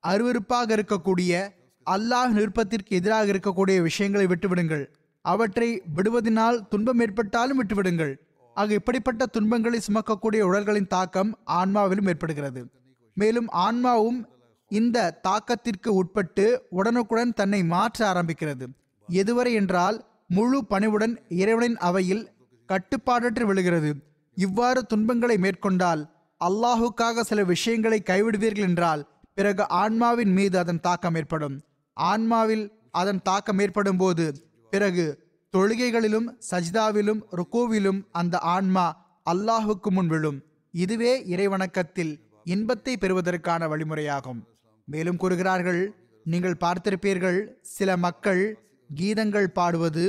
அருவருப்பாக இருக்கக்கூடிய அல்லாஹ் நிருப்பத்திற்கு எதிராக இருக்கக்கூடிய விஷயங்களை விட்டுவிடுங்கள். அவற்றை விடுவதனால் துன்பம் ஏற்பட்டாலும் விட்டுவிடுங்கள். ஆக இப்படிப்பட்ட துன்பங்களை சுமக்கக்கூடிய உடல்களின் தாக்கம் ஆன்மாவிலும் ஏற்படுகிறது. மேலும் ஆன்மாவும் இந்த தாக்கத்திற்கு உட்பட்டு உடனுக்குடன் தன்னை மாற்ற ஆரம்பிக்கிறது. எதுவரை என்றால் முழு பணிவுடன் இறைவனின் அவையில் கட்டுப்பாடற்று விழுகிறது. இவ்வாறு துன்பங்களை மேற்கொண்டால் அல்லாஹுக்காக சில விஷயங்களை கைவிடுவீர்கள் என்றால் பிறகு ஆன்மாவின் மீது அதன் தாக்கம் ஏற்படும். ஆன்மாவில் அதன் தாக்கம் ஏற்படும் போது பிறகு தொழுகைகளிலும் சஜ்தாவிலும் ருக்கோவிலும் அந்த ஆன்மா அல்லாஹுக்கு முன் விழும். இதுவே இறைவணக்கத்தில் இன்பத்தை பெறுவதற்கான வழிமுறையாகும். மேலும் கூறுகிறார்கள் நீங்கள் பார்த்திருப்பீர்கள் சில மக்கள் கீதங்கள் பாடுவது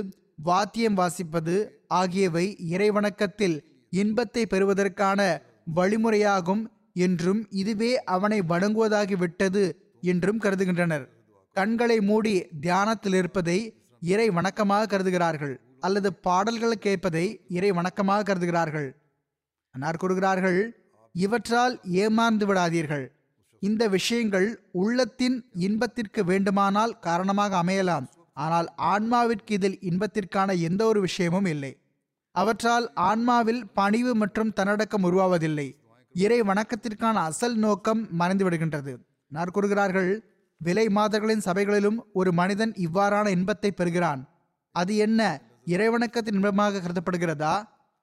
வாத்தியம் வாசிப்பது ஆகியவை இறைவணக்கத்தில் இன்பத்தை பெறுவதற்கான வழிமுறையாகும் என்றும் இதுவே அவனை வணங்குவதாகிவிட்டது என்றும் கருதுகின்றனர். கண்களை மூடி தியானத்தில் இருப்பதை இறை வணக்கமாக கருதுகிறார்கள் அல்லது பாடல்கள் கேட்பதை இறை வணக்கமாக கருதுகிறார்கள். அன்னார் கூறுகிறார்கள் இவற்றால் ஏமாந்து விடாதீர்கள். இந்த விஷயங்கள் உள்ளத்தின் இன்பத்திற்கு வேண்டுமானால் காரணமாக அமையலாம். ஆனால் ஆன்மாவிற்கு இதில் இன்பத்திற்கான எந்த ஒரு விஷயமும் இல்லை. அவற்றால் ஆன்மாவில் பணிவு மற்றும் தன்னடக்கம் உருவாவதில்லை. இறை வணக்கத்திற்கான அசல் நோக்கம் மறைந்துவிடுகின்றது. நார் கூறுகிறார்கள் விலை மாதர்களின் சபைகளிலும் ஒரு மனிதன் இவ்வாறான இன்பத்தை பெறுகிறான். அது என்ன இறைவணக்கத்தின் இன்பமாக கருதப்படுகிறதா?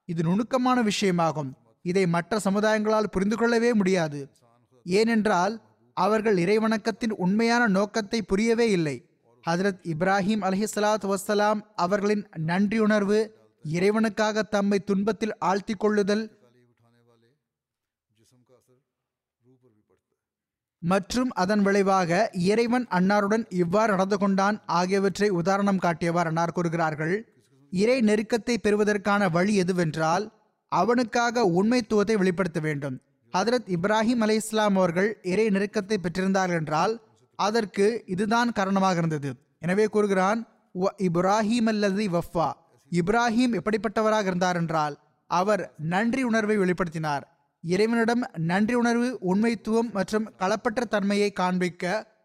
இது நுணுக்கமான விஷயமாகும். இதை மற்ற சமுதாயங்களால் புரிந்து கொள்ளவே முடியாது. ஏனென்றால் அவர்கள் இறைவணக்கத்தின் உண்மையான நோக்கத்தை புரியவே இல்லை. ஹஜரத் இப்ராஹிம் அலஹிஸ்லாத் வசலாம் அவர்களின் நன்றியுணர்வு இறைவனுக்காக தம்மை துன்பத்தில் ஆழ்த்தி கொள்ளுதல் மற்றும் அதன் விளைவாக இறைவன் அன்னாருடன் இவ்வாறு நடந்து கொண்டான். ஆகியவற்றை உதாரணம் காட்டியவர் அன்னார் கூறுகிறார்கள் இறை நெருக்கத்தை பெறுவதற்கான வழி எதுவென்றால் அவனுக்காக உண்மைத்துவத்தை வெளிப்படுத்த வேண்டும். ஹதரத் இப்ராஹிம் அலி இஸ்லாம் அவர்கள் இறை நெருக்கத்தை பெற்றிருந்தார்கள் என்றால் அதற்கு இதுதான் காரணமாக இருந்தது. எனவே கூறுகிறான் "வ இப்ராஹிம் அல்லது வஃபா. இப்ராஹிம் எப்படிப்பட்டவராக இருந்தார் என்றால் அவர் நன்றி உணர்வை வெளிப்படுத்தினார். இறைவனிடம் நன்றி உணர்வு உண்மைத்துவம் மற்றும் களப்பற்ற தன்மையை காண்பிக்க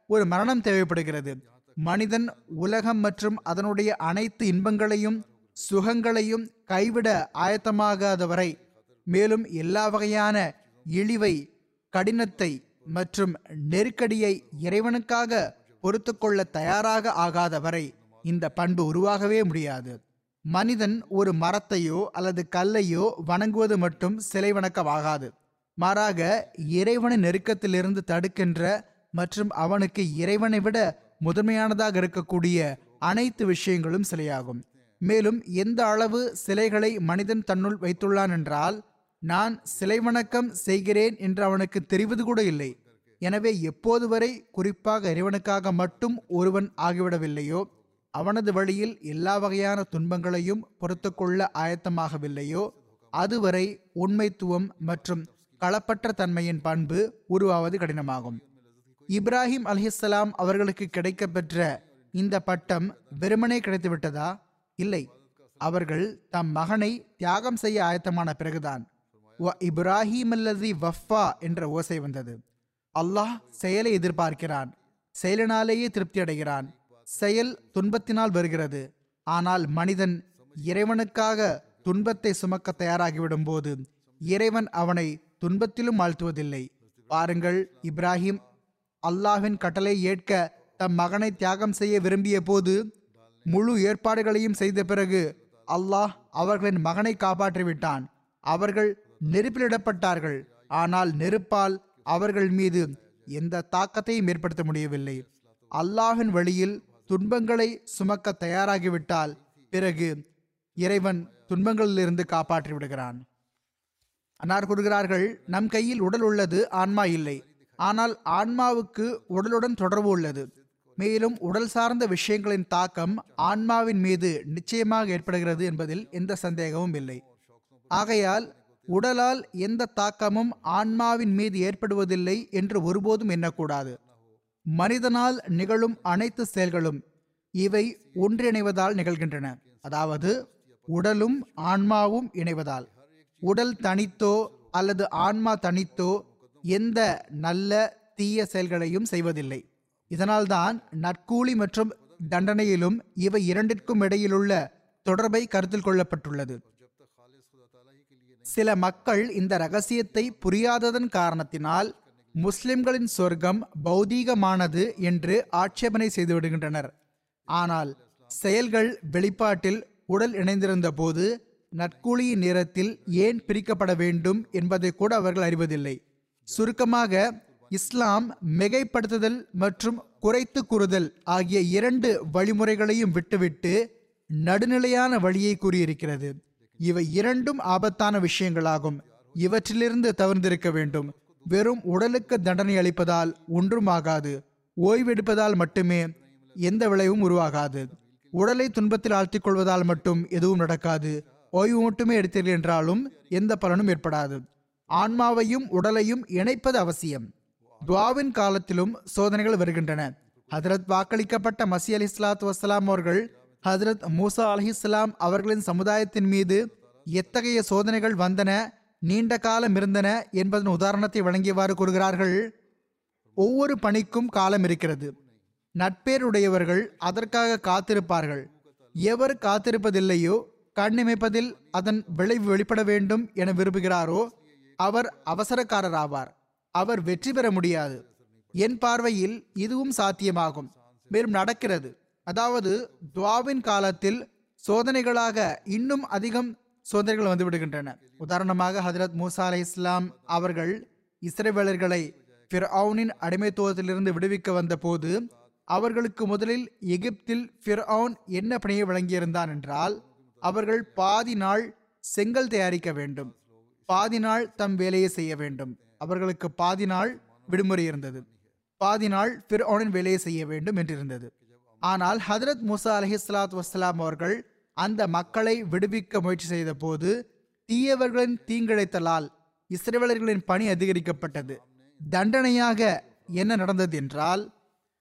ஒரு மரணம் தேவைப்படுகிறது. மனிதன் உலகம் மற்றும் அதனுடைய அனைத்து இன்பங்களையும் சுகங்களையும் கைவிட ஆயத்தமாகாதவரை மேலும் எல்லா வகையான இழிவை கடினத்தை மற்றும் நெருக்கடியை இறைவனுக்காக பொறுத்து கொள்ள தயாராக ஆகாதவரை இந்த பண்பு உருவாகவே முடியாது. மனிதன் ஒரு மரத்தையோ அல்லது கல்லையோ வணங்குவது மட்டும் சிலை வணக்கமாகாது. மாறாக இறைவனின் நெருக்கத்திலிருந்து தடுக்கின்ற மற்றும் அவனுக்கு இறைவனை விட முதன்மையானதாக இருக்கக்கூடிய அனைத்து விஷயங்களும் சிலையாகும். மேலும் எந்த அளவு சிலைகளை மனிதன் தன்னுள் வைத்துள்ளான் என்றால் நான் சிலை வணக்கம் செய்கிறேன் என்று அவனுக்கு தெரிவது கூட இல்லை. எனவே எப்போது வரை குறிப்பாக இறைவனுக்காக மட்டும் ஒருவன் ஆகிவிடவில்லையோ அவனது வழியில் எல்லா வகையான துன்பங்களையும் பொறுத்து கொள்ள ஆயத்தமாகவில்லையோ அதுவரை உண்மைத்துவம் மற்றும் களப்பற்ற தன்மையின் பண்பு உருவாவது கடினமாகும். இப்ராஹிம் அலிஹலாம் அவர்களுக்கு கிடைக்கப்பெற்ற இந்த பட்டம் வெறுமனே கிடைத்துவிட்டதா? இல்லை. அவர்கள் தம் மகனை தியாகம் செய்ய ஆயத்தமான பிறகுதான். "வ இப்ராஹிம் அல்லது வஃபா என்ற ஓசை வந்தது. அல்லாஹ் செயலை எதிர்பார்க்கிறான். செயலினாலேயே திருப்தி அடைகிறான். செயல் துன்பத்தினால் வருகிறது. ஆனால் மனிதன் இறைவனுக்காக துன்பத்தை சுமக்க தயாராகிவிடும் போது இறைவன் அவனை துன்பத்திலும் ஆழ்த்துவதில்லை. பாருங்கள் இப்ராஹிம் அல்லாஹின் கட்டளை ஏற்க தம் மகனை தியாகம் செய்ய விரும்பிய போது முழு ஏற்பாடுகளையும் செய்த பிறகு அல்லாஹ் அவர்களின் மகனை காப்பாற்றி விட்டான் அவர்கள் நெருப்பிலிடப்பட்டார்கள். ஆனால் நெருப்பால் அவர்கள் மீது எந்த தாக்கத்தையும் ஏற்படுத்த முடியவில்லை. அல்லாஹின் வழியில் துன்பங்களை சுமக்க தயாராகிவிட்டால் பிறகு இறைவன் துன்பங்களிலிருந்து காப்பாற்றி விடுகிறான். அன்னார் கூறுகிறார்கள் நம் கையில் உடல் உள்ளது ஆன்மா இல்லை. ஆனால் ஆன்மாவுக்கு உடலுடன் தொடர்பு உள்ளது. மேலும் உடல் சார்ந்த விஷயங்களின் தாக்கம் ஆன்மாவின் மீது நிச்சயமாக ஏற்படுகிறது என்பதில் எந்த சந்தேகமும் இல்லை. ஆகையால் உடலால் எந்த தாக்கமும் ஆன்மாவின் மீது ஏற்படுவதில்லை என்று ஒருபோதும் எண்ணக்கூடாது. மனிதனால் நிகழும் அனைத்து செயல்களும் இவை ஒன்றிணைவதால் நிகழ்கின்றன. அதாவது உடலும் ஆன்மாவும் இணைவதால். உடல் தனித்தோ அல்லது ஆன்மா தனித்தோ எந்த நல்ல தீய செயல்களையும் செய்வதில்லை. இதனால்தான் நற்கூலி மற்றும் தண்டனையிலும் இவை இரண்டிற்கும் இடையிலுள்ள தொடர்பை கருத்தில் கொள்ளப்பட்டுள்ளது. சில மக்கள் இந்த ரகசியத்தை புரியாததன் காரணத்தினால் முஸ்லிம்களின் சொர்க்கம் பௌதீகமானது என்று ஆட்சேபனை செய்து விடுகின்றனர். ஆனால் செயல்கள் வெளிப்பாட்டில் உடல் இணைந்திருந்த போது நற்கூலியின் நேரத்தில் ஏன் பிரிக்கப்பட வேண்டும் என்பதை கூட அவர்கள் அறிவதில்லை. சுருக்கமாக இஸ்லாம் மிகைப்படுத்துதல் மற்றும் குறைத்து கூறுதல் ஆகிய இரண்டு வழிமுறைகளையும் விட்டுவிட்டு நடுநிலையான வழியை கூறியிருக்கிறது. இவை இரண்டும் ஆபத்தான விஷயங்களாகும். இவற்றிலிருந்து தவிர்ந்திருக்க வேண்டும். வெறும் உடலுக்கு தண்டனை அளிப்பதால் ஒன்றும் ஆகாது ஓய்வெடுப்பதால் மட்டுமே எந்த விளைவும் உருவாகாது. உடலை துன்பத்தில் ஆழ்த்திக் கொள்வதால் மட்டும் எதுவும் நடக்காது. ஓய்வு மட்டுமே எடுத்தீர்கள் என்றாலும் எந்த பலனும் ஏற்படாது. ஆன்மாவையும் உடலையும் இணைப்பது அவசியம். துவாவின் காலத்திலும் சோதனைகள் வருகின்றன. ஹதரத் வாக்களிக்கப்பட்ட மசி அலி இஸ்லாத்து வசலாம் அவர்கள் ஹதரத் மூசா அலிஹிஸ்லாம் அவர்களின் சமுதாயத்தின் மீது எத்தகைய சோதனைகள் வந்தன நீண்ட காலம் இருந்தன என்பதன் உதாரணத்தை வழங்கியவாறு கூறுகிறார்கள். ஒவ்வொரு பணிக்கும் காலம் இருக்கிறது. நட்பேருடையவர்கள் அதற்காக காத்திருப்பார்கள். எவர் காத்திருப்பதில்லையோ கண்ணிமைப்பதில் அதன் விளைவு வெளிப்பட வேண்டும் என விரும்புகிறாரோ அவர் அவசரக்காரர் ஆவார் அவர் வெற்றி பெற முடியாது. என் பார்வையில் இதுவும் சாத்தியமாகும். மேலும் நடக்கிறது. அதாவது துவாவின் காலத்தில் சோதனைகளாக இன்னும் அதிகம் சோதனைகள் வந்துவிடுகின்றன. உதாரணமாக ஹதரத் மூசா அலை இஸ்லாம் அவர்கள் இஸ்ரேவேலர்களை ஃபிர்அவுனின் அடிமைத்துவத்திலிருந்து விடுவிக்க வந்த போது அவர்களுக்கு முதலில் எகிப்தில் ஃபிர்அவுன் என்ன பணியை வழங்கியிருந்தான் என்றால் அவர்கள் பாதி நாள் செங்கல் தயாரிக்க வேண்டும். பாதி நாள் தம் வேலையை செய்ய வேண்டும். அவர்களுக்கு பாதி நாள் விடுமுறை இருந்தது. பாதி நாள் ஃபிர்அவுனின் வேலையை செய்ய வேண்டும் என்றிருந்தது. ஆனால் ஹதரத் மூசா அலஹி சலாத் வசலாம் அவர்கள் அந்த மக்களை விடுவிக்க முயற்சி செய்த போது தீயவர்களின் தீங்கிழைத்தலால் இஸ்ரேலர்களின் பணி அதிகரிக்கப்பட்டது. தண்டனையாக என்ன நடந்தது என்றால்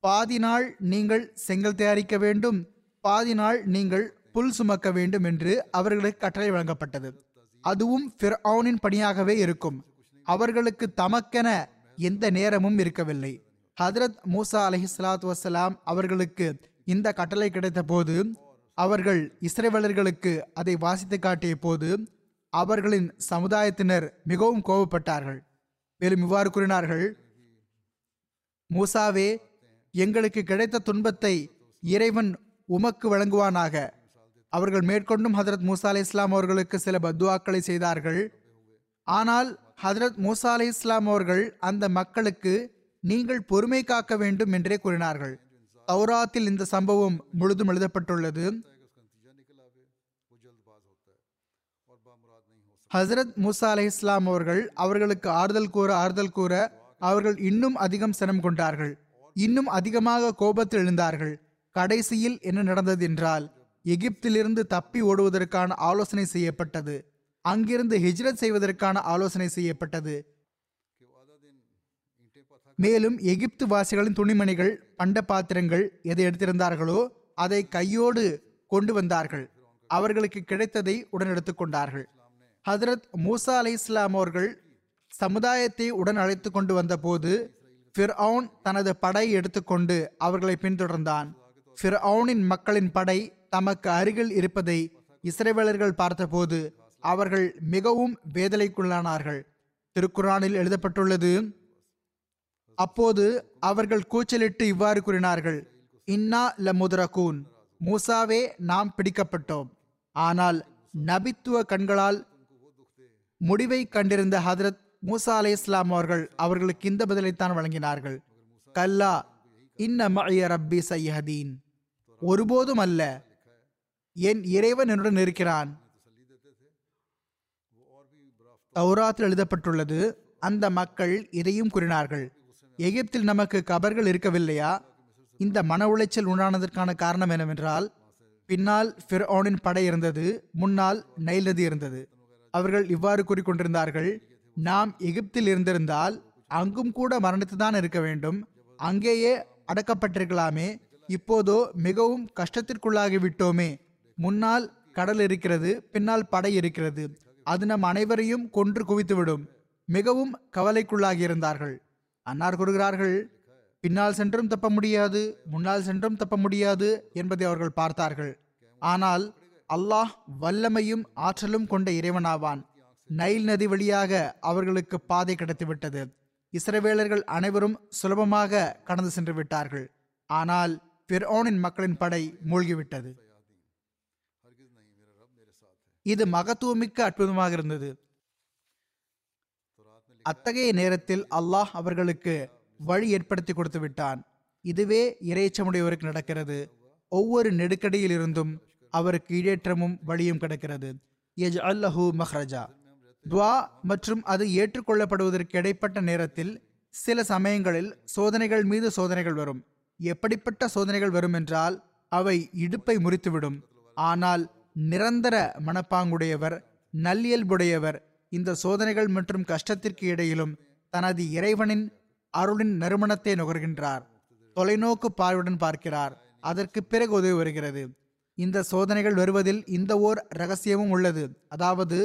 பாதி நாள் நீங்கள் செங்கல் தயாரிக்க வேண்டும் பாதி நாள் நீங்கள் புல் சுமக்க வேண்டும் என்று அவர்களுக்கு கட்டளை வழங்கப்பட்டது. அதுவும் ஃபிர்ஆனின் பணியாகவே இருக்கும். அவர்களுக்கு தமக்கென எந்த நேரமும் இருக்கவில்லை. ஹதரத் மூசா அலஹி சலாத் வசலாம் அவர்களுக்கு இந்த கட்டளை கிடைத்த போது அவர்கள் இஸ்ரேவலர்களுக்கு அதை வாசித்து காட்டிய போது அவர்களின் சமுதாயத்தினர் மிகவும் கோபப்பட்டார்கள். மேலும் இவ்வாறு கூறினார்கள் மூசாவே எங்களுக்கு கிடைத்த துன்பத்தை இறைவன் உமக்கு வழங்குவானாக. அவர்கள் மேற்கொண்டும் ஹதரத் மூசா அலி இஸ்லாம் அவர்களுக்கு சில பத்வாக்களை செய்தார்கள். ஆனால் ஹதரத் மூசா அலி இஸ்லாம் அவர்கள் அந்த மக்களுக்கு நீங்கள் பொறுமை காக்க வேண்டும் என்றே கூறினார்கள். தௌராத்தில் இந்த சம்பவம் முழுதும் எழுதப்பட்டுள்ளது. ஹசரத் மூசா அலி இஸ்லாம் அவர்கள் அவர்களுக்கு ஆறுதல் கூற ஆறுதல் கூற அவர்கள் இன்னும் அதிகம் சினம் கொண்டார்கள். இன்னும் அதிகமாக கோபத்தில் எழுந்தார்கள். கடைசியில் என்ன நடந்தது என்றால் எகிப்திலிருந்து தப்பி ஓடுவதற்கான ஆலோசனை செய்யப்பட்டது. அங்கிருந்து ஹிஜ்ரத் செய்வதற்கான ஆலோசனை செய்யப்பட்டது. மேலும் எகிப்து வாசிகளின் துணிமணிகள் பண்ட பாத்திரங்கள் எதை எடுத்திருந்தார்களோ அதை கையோடு கொண்டு வந்தார்கள். அவர்களுக்கு கிடைத்ததை உடன் எடுத்துக்கொண்டார்கள் ஹதரத் மூசா அலை இஸ்லாம் அவர்கள் சமுதாயத்தை உடன் அழைத்து கொண்டு வந்தபோது ஃபிர்அவுன் தனது படை எடுத்துக்கொண்டு அவர்களை பின்தொடர்ந்தான். ஃபிர்அவுனின் மக்களின் படை தமக்கு அருகில் இருப்பதை இஸ்ரேவேலர்கள் பார்த்தபோது அவர்கள் மிகவும் வேதனைக்குள்ளானார்கள். திருக்குரானில் எழுதப்பட்டுள்ளது அப்போது அவர்கள் கூச்சலிட்டு இவ்வாறு கூறினார்கள் இன்னா லமுதரகூன் மூசாவே நாம் பிடிக்கப்பட்டோம். ஆனால் நபித்துவ கண்களால் முடிவை கண்டிருந்த ஹதரத் மூசா அலே இஸ்லாம் அவர்கள் அவர்களுக்கு இந்த பதிலைத்தான் வழங்கினார்கள். கல்லா இன்ன மழைய ரப்பி சையஹதீன். ஒருபோதும் அல்ல என் இறைவன் என்னுடன் இருக்கிறான். தௌராத்தில் எழுதப்பட்டுள்ளது அந்த மக்கள் இதையும் கூறினார்கள். எகிப்தில் நமக்கு கபர்கள் இருக்கவில்லையா? இந்த மன உளைச்சல் உண்டானதற்கான காரணம் என்னவென்றால் பின்னால் ஃபிர்ஆனின் படை இருந்தது முன்னால் நைல் நதி இருந்தது. அவர்கள் இவ்வாறு கூறிக்கொண்டிருந்தார்கள் நாம் எகிப்தில் இருந்திருந்தால் அங்கும் கூட மரணித்துதான் இருக்க வேண்டும். அங்கேயே அடக்கப்பட்டிருக்கலாமே. இப்போதோ மிகவும் கஷ்டத்திற்குள்ளாகி விட்டோமே. முன்னால் கடல் இருக்கிறது பின்னால் படை இருக்கிறது. அது நம் அனைவரையும் கொன்று குவித்துவிடும். மிகவும் கவலைக்குள்ளாகி இருந்தார்கள் அன்னார் கூறுகிறார்கள் பின்னால் சென்றும் தப்ப முடியாது முன்னால் சென்றும் தப்ப முடியாது என்பதை அவர்கள் பார்த்தார்கள். ஆனால் அல்லாஹ் வல்லமையும் ஆற்றலும் கொண்ட இறைவனாவான். நைல் நதி வழியாக அவர்களுக்கு பாதை கிடைத்துவிட்டது. இஸ்ரவேலர்கள் அனைவரும் சுலபமாக கடந்து சென்று விட்டார்கள். ஆனால் பிரோனின் மக்களின் படை மூழ்கிவிட்டது. இது மகத்துவமிக்க அற்புதமாக இருந்தது. அத்தகைய நேரத்தில் அல்லாஹ் அவர்களுக்கு வழி ஏற்படுத்தி கொடுத்து விட்டான். இதுவே இறைச்சமுடையவருக்கு நடக்கிறது. ஒவ்வொரு நெருக்கடியில் இருந்தும் அவருக்கு ஈடேற்றமும் வழியும் கிடைக்கிறது. எஜ் அல்லஹு மஹ்ரஜா. துவா மற்றும் அது ஏற்றுக்கொள்ளப்படுவதற்கு இடைப்பட்ட நேரத்தில் சில சமயங்களில் சோதனைகள் மீது சோதனைகள் வரும். எப்படிப்பட்ட சோதனைகள் வரும் என்றால் அவை இடுப்பை முறித்துவிடும். ஆனால் நிரந்தர மனப்பாங்குடையவர் நல்லியல்புடையவர் இந்த சோதனைகள் மற்றும் கஷ்டத்திற்கு இடையிலும் தனது இறைவனின் அருளின் நறுமணத்தை நுகர்கின்றார். தொலைநோக்கு பார்வையுடன் பார்க்கிறார். அதற்கு பிறகு உதவி வருகிறது. இந்த சோதனைகள் வருவதில் இந்த ஓர் ரகசியமும் உள்ளது. அதாவது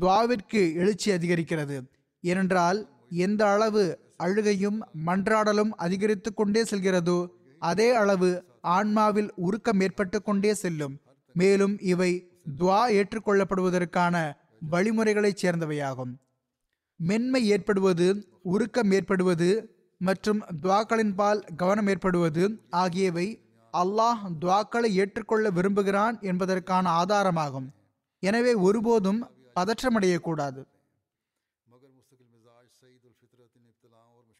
துவாவிற்கு எழுச்சி அதிகரிக்கிறது. ஏனென்றால் எந்த அளவு அழுகையும் மன்றாடலும் அதிகரித்து கொண்டே செல்கிறதோ அதே அளவு ஆன்மாவில் உருக்கம் ஏற்பட்டு கொண்டே செல்லும். மேலும் இவை துவா ஏற்றுக்கொள்ளப்படுவதற்கான வழிமுறைகளைச் சேர்ந்தவையாகும். மென்மை ஏற்படுவது உருக்கம் ஏற்படுவது மற்றும் துவாக்களின் பால் கவனம் ஏற்படுவது ஆகியவை அல்லாஹ் துவாக்களை ஏற்றுக்கொள்ள விரும்புகிறான் என்பதற்கான ஆதாரமாகும். எனவே ஒருபோதும் பதற்றமடையக்கூடாது.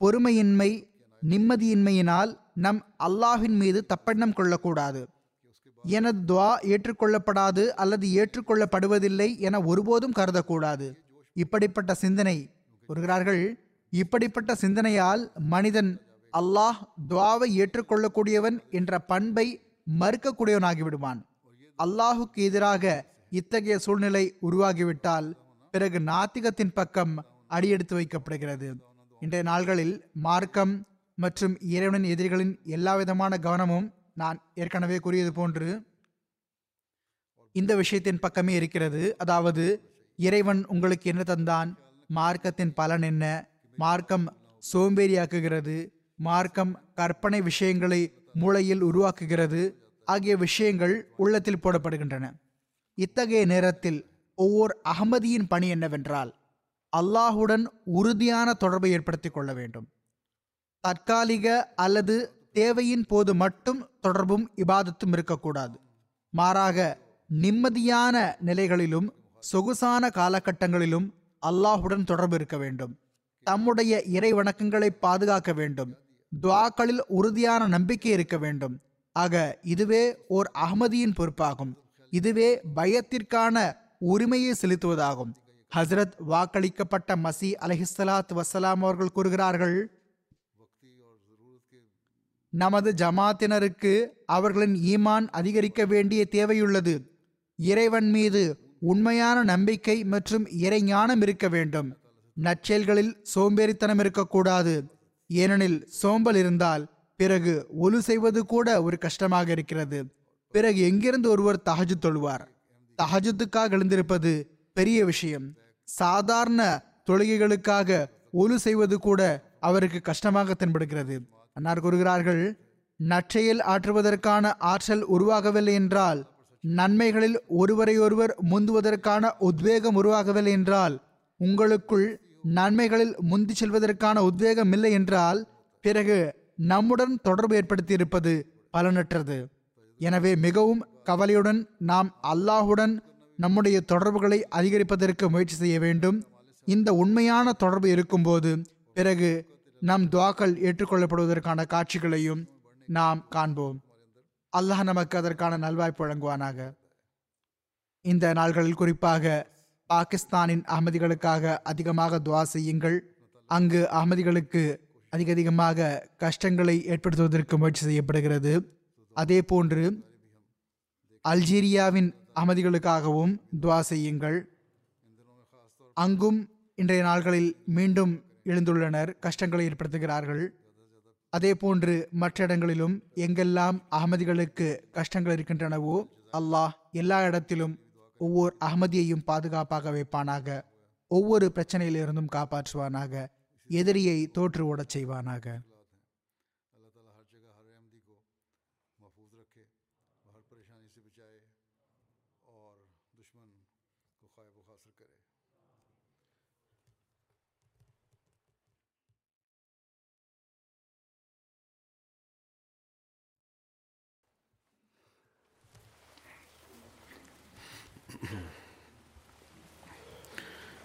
பொறுமையின்மை நிம்மதியின்மையினால் நம் அல்லாஹின் மீது தப்பெண்ணம் கொள்ளக்கூடாது. எனது துவா ஏற்றுக்கொள்ளப்படாது அல்லது ஏற்றுக்கொள்ளப்படுவதில்லை என ஒருபோதும் கருதக்கூடாது. இப்படிப்பட்ட சிந்தனை கூறுகிறார்கள் இப்படிப்பட்ட சிந்தனையால் மனிதன் அல்லாஹ் துவாவை ஏற்றுக்கொள்ளக்கூடியவன் என்ற பண்பை மறுக்கக்கூடியவனாகிவிடுவான். அல்லாஹுக்கு எதிராக இத்தகைய சூழ்நிலை உருவாகிவிட்டால் பிறகு நாத்திகத்தின் பக்கம் அடியெடுத்து வைக்கப்படுகிறது. இன்றைய நாள்களில் மார்க்கம் மற்றும் இறைவனின் எதிரிகளின் எல்லா விதமான கவனமும் நான் ஏற்கனவே கூறியது போன்று இந்த விஷயத்தின் பக்கமே இருக்கிறது. அதாவது இறைவன் உங்களுக்கு என்ன தந்தான்? மார்க்கத்தின் பலன் என்ன? மார்க்கம் சோம்பேறியாக்குகிறது. மார்க்கம் கற்பனை விஷயங்களை மூளையில் உருவாக்குகிறது. ஆகிய விஷயங்கள் உள்ளத்தில் போடப்படுகின்றன. இத்தகைய நேரத்தில் ஒவ்வொரு அகமதியின் பணி என்னவென்றால் அல்லாஹுடன் உறுதியான தொடர்பை ஏற்படுத்தி கொள்ள வேண்டும். தற்காலிக அல்லது தேவையின் போது மட்டும் தொடர்பும் இபாதத்தும் இருக்கக்கூடாது. மாறாக நிம்மதியான நிலைகளிலும் சொகுசான காலகட்டங்களிலும் அல்லாஹுடன் தொடர்பு இருக்க வேண்டும். தம்முடைய இறை வணக்கங்களை பாதுகாக்க வேண்டும். துவாக்களில் உறுதியான நம்பிக்கை இருக்க வேண்டும். ஆக இதுவே ஓர் அகமதியின் பொறுப்பாகும். இதுவே பயத்திற்கான உரிமையை செலுத்துவதாகும். ஹஸ்ரத் வாக்களிக்கப்பட்ட மசி அலஹிஸ்லாத் வசலாம் அவர்கள் கூறுகிறார்கள் நமது ஜமாத்தினருக்கு அவர்களின் ஈமான் அதிகரிக்க வேண்டிய தேவையுள்ளது. இறைவன் மீது உண்மையான நம்பிக்கை மற்றும் இறைஞானம் இருக்க வேண்டும். நற்செயல்களில் சோம்பேறித்தனம் இருக்கக்கூடாது. ஏனெனில் சோம்பல் இருந்தால் பிறகு ஒலு செய்வது கூட ஒரு கஷ்டமாக இருக்கிறது. பிறகு எங்கிருந்து ஒருவர் தஹஜு தொழுவார்? தஹஜுத்துக்காக எழுந்திருப்பது பெரிய விஷயம். சாதாரண தொழுகைகளுக்காக ஒலு செய்வது கூட அவருக்கு கஷ்டமாக தென்படுகிறது. அன்னார் கூறுகிறார்கள் நற்செயல் ஆற்றுவதற்கான ஆற்றல் உருவாகவில்லை என்றால் நன்மைகளில் ஒருவரையொருவர் முந்துவதற்கான உத்வேகம் உருவாகவில்லை என்றால் உங்களுக்குள் நன்மைகளில் முந்தி செல்வதற்கான உத்வேகம் இல்லை என்றால் பிறகு நம்முடன் தொடர்பு ஏற்படுத்தி இருப்பது பலனற்றது. எனவே மிகவும் கவலையுடன் நாம் அல்லாஹுடன் நம்முடைய தொடர்புகளை அதிகரிப்பதற்கு முயற்சி செய்ய வேண்டும். இந்த உண்மையான தொடர்பு இருக்கும்போது பிறகு நம் துவாக்கள் ஏற்றுக்கொள்ளப்படுவதற்கான காட்சிகளையும் நாம் காண்போம். அல்லாஹ் நமக்கு அதற்கான நல்வாய்ப்பு வழங்குவானாக. இந்த நாள்களில் குறிப்பாக பாகிஸ்தானின் அகமதிகளுக்காக அதிகமாக துவா செய்யுங்கள். அங்கு அகமதிகளுக்கு அதிக அதிகமாக கஷ்டங்களை ஏற்படுத்துவதற்கு முயற்சி செய்யப்படுகிறது. அதே போன்று அல்ஜீரியாவின் அகமதிகளுக்காகவும் துவா செய்யுங்கள். அங்கும் இன்றைய நாள்களில் மீண்டும் எழுந்துள்ளனர் கஷ்டங்களை ஏற்படுத்துகிறார்கள். அதே போன்று மற்ற இடங்களிலும் எங்கெல்லாம் அகமதிகளுக்கு கஷ்டங்கள் இருக்கின்றனவோ அல்லாஹ் எல்லா இடத்திலும் ஒவ்வொரு அகமதியையும் பாதுகாப்பாக வைப்பானாக. ஒவ்வொரு பிரச்சனையிலிருந்தும் காப்பாற்றுவானாக. எதிரியை தோற்று ஓடச் செய்வானாக.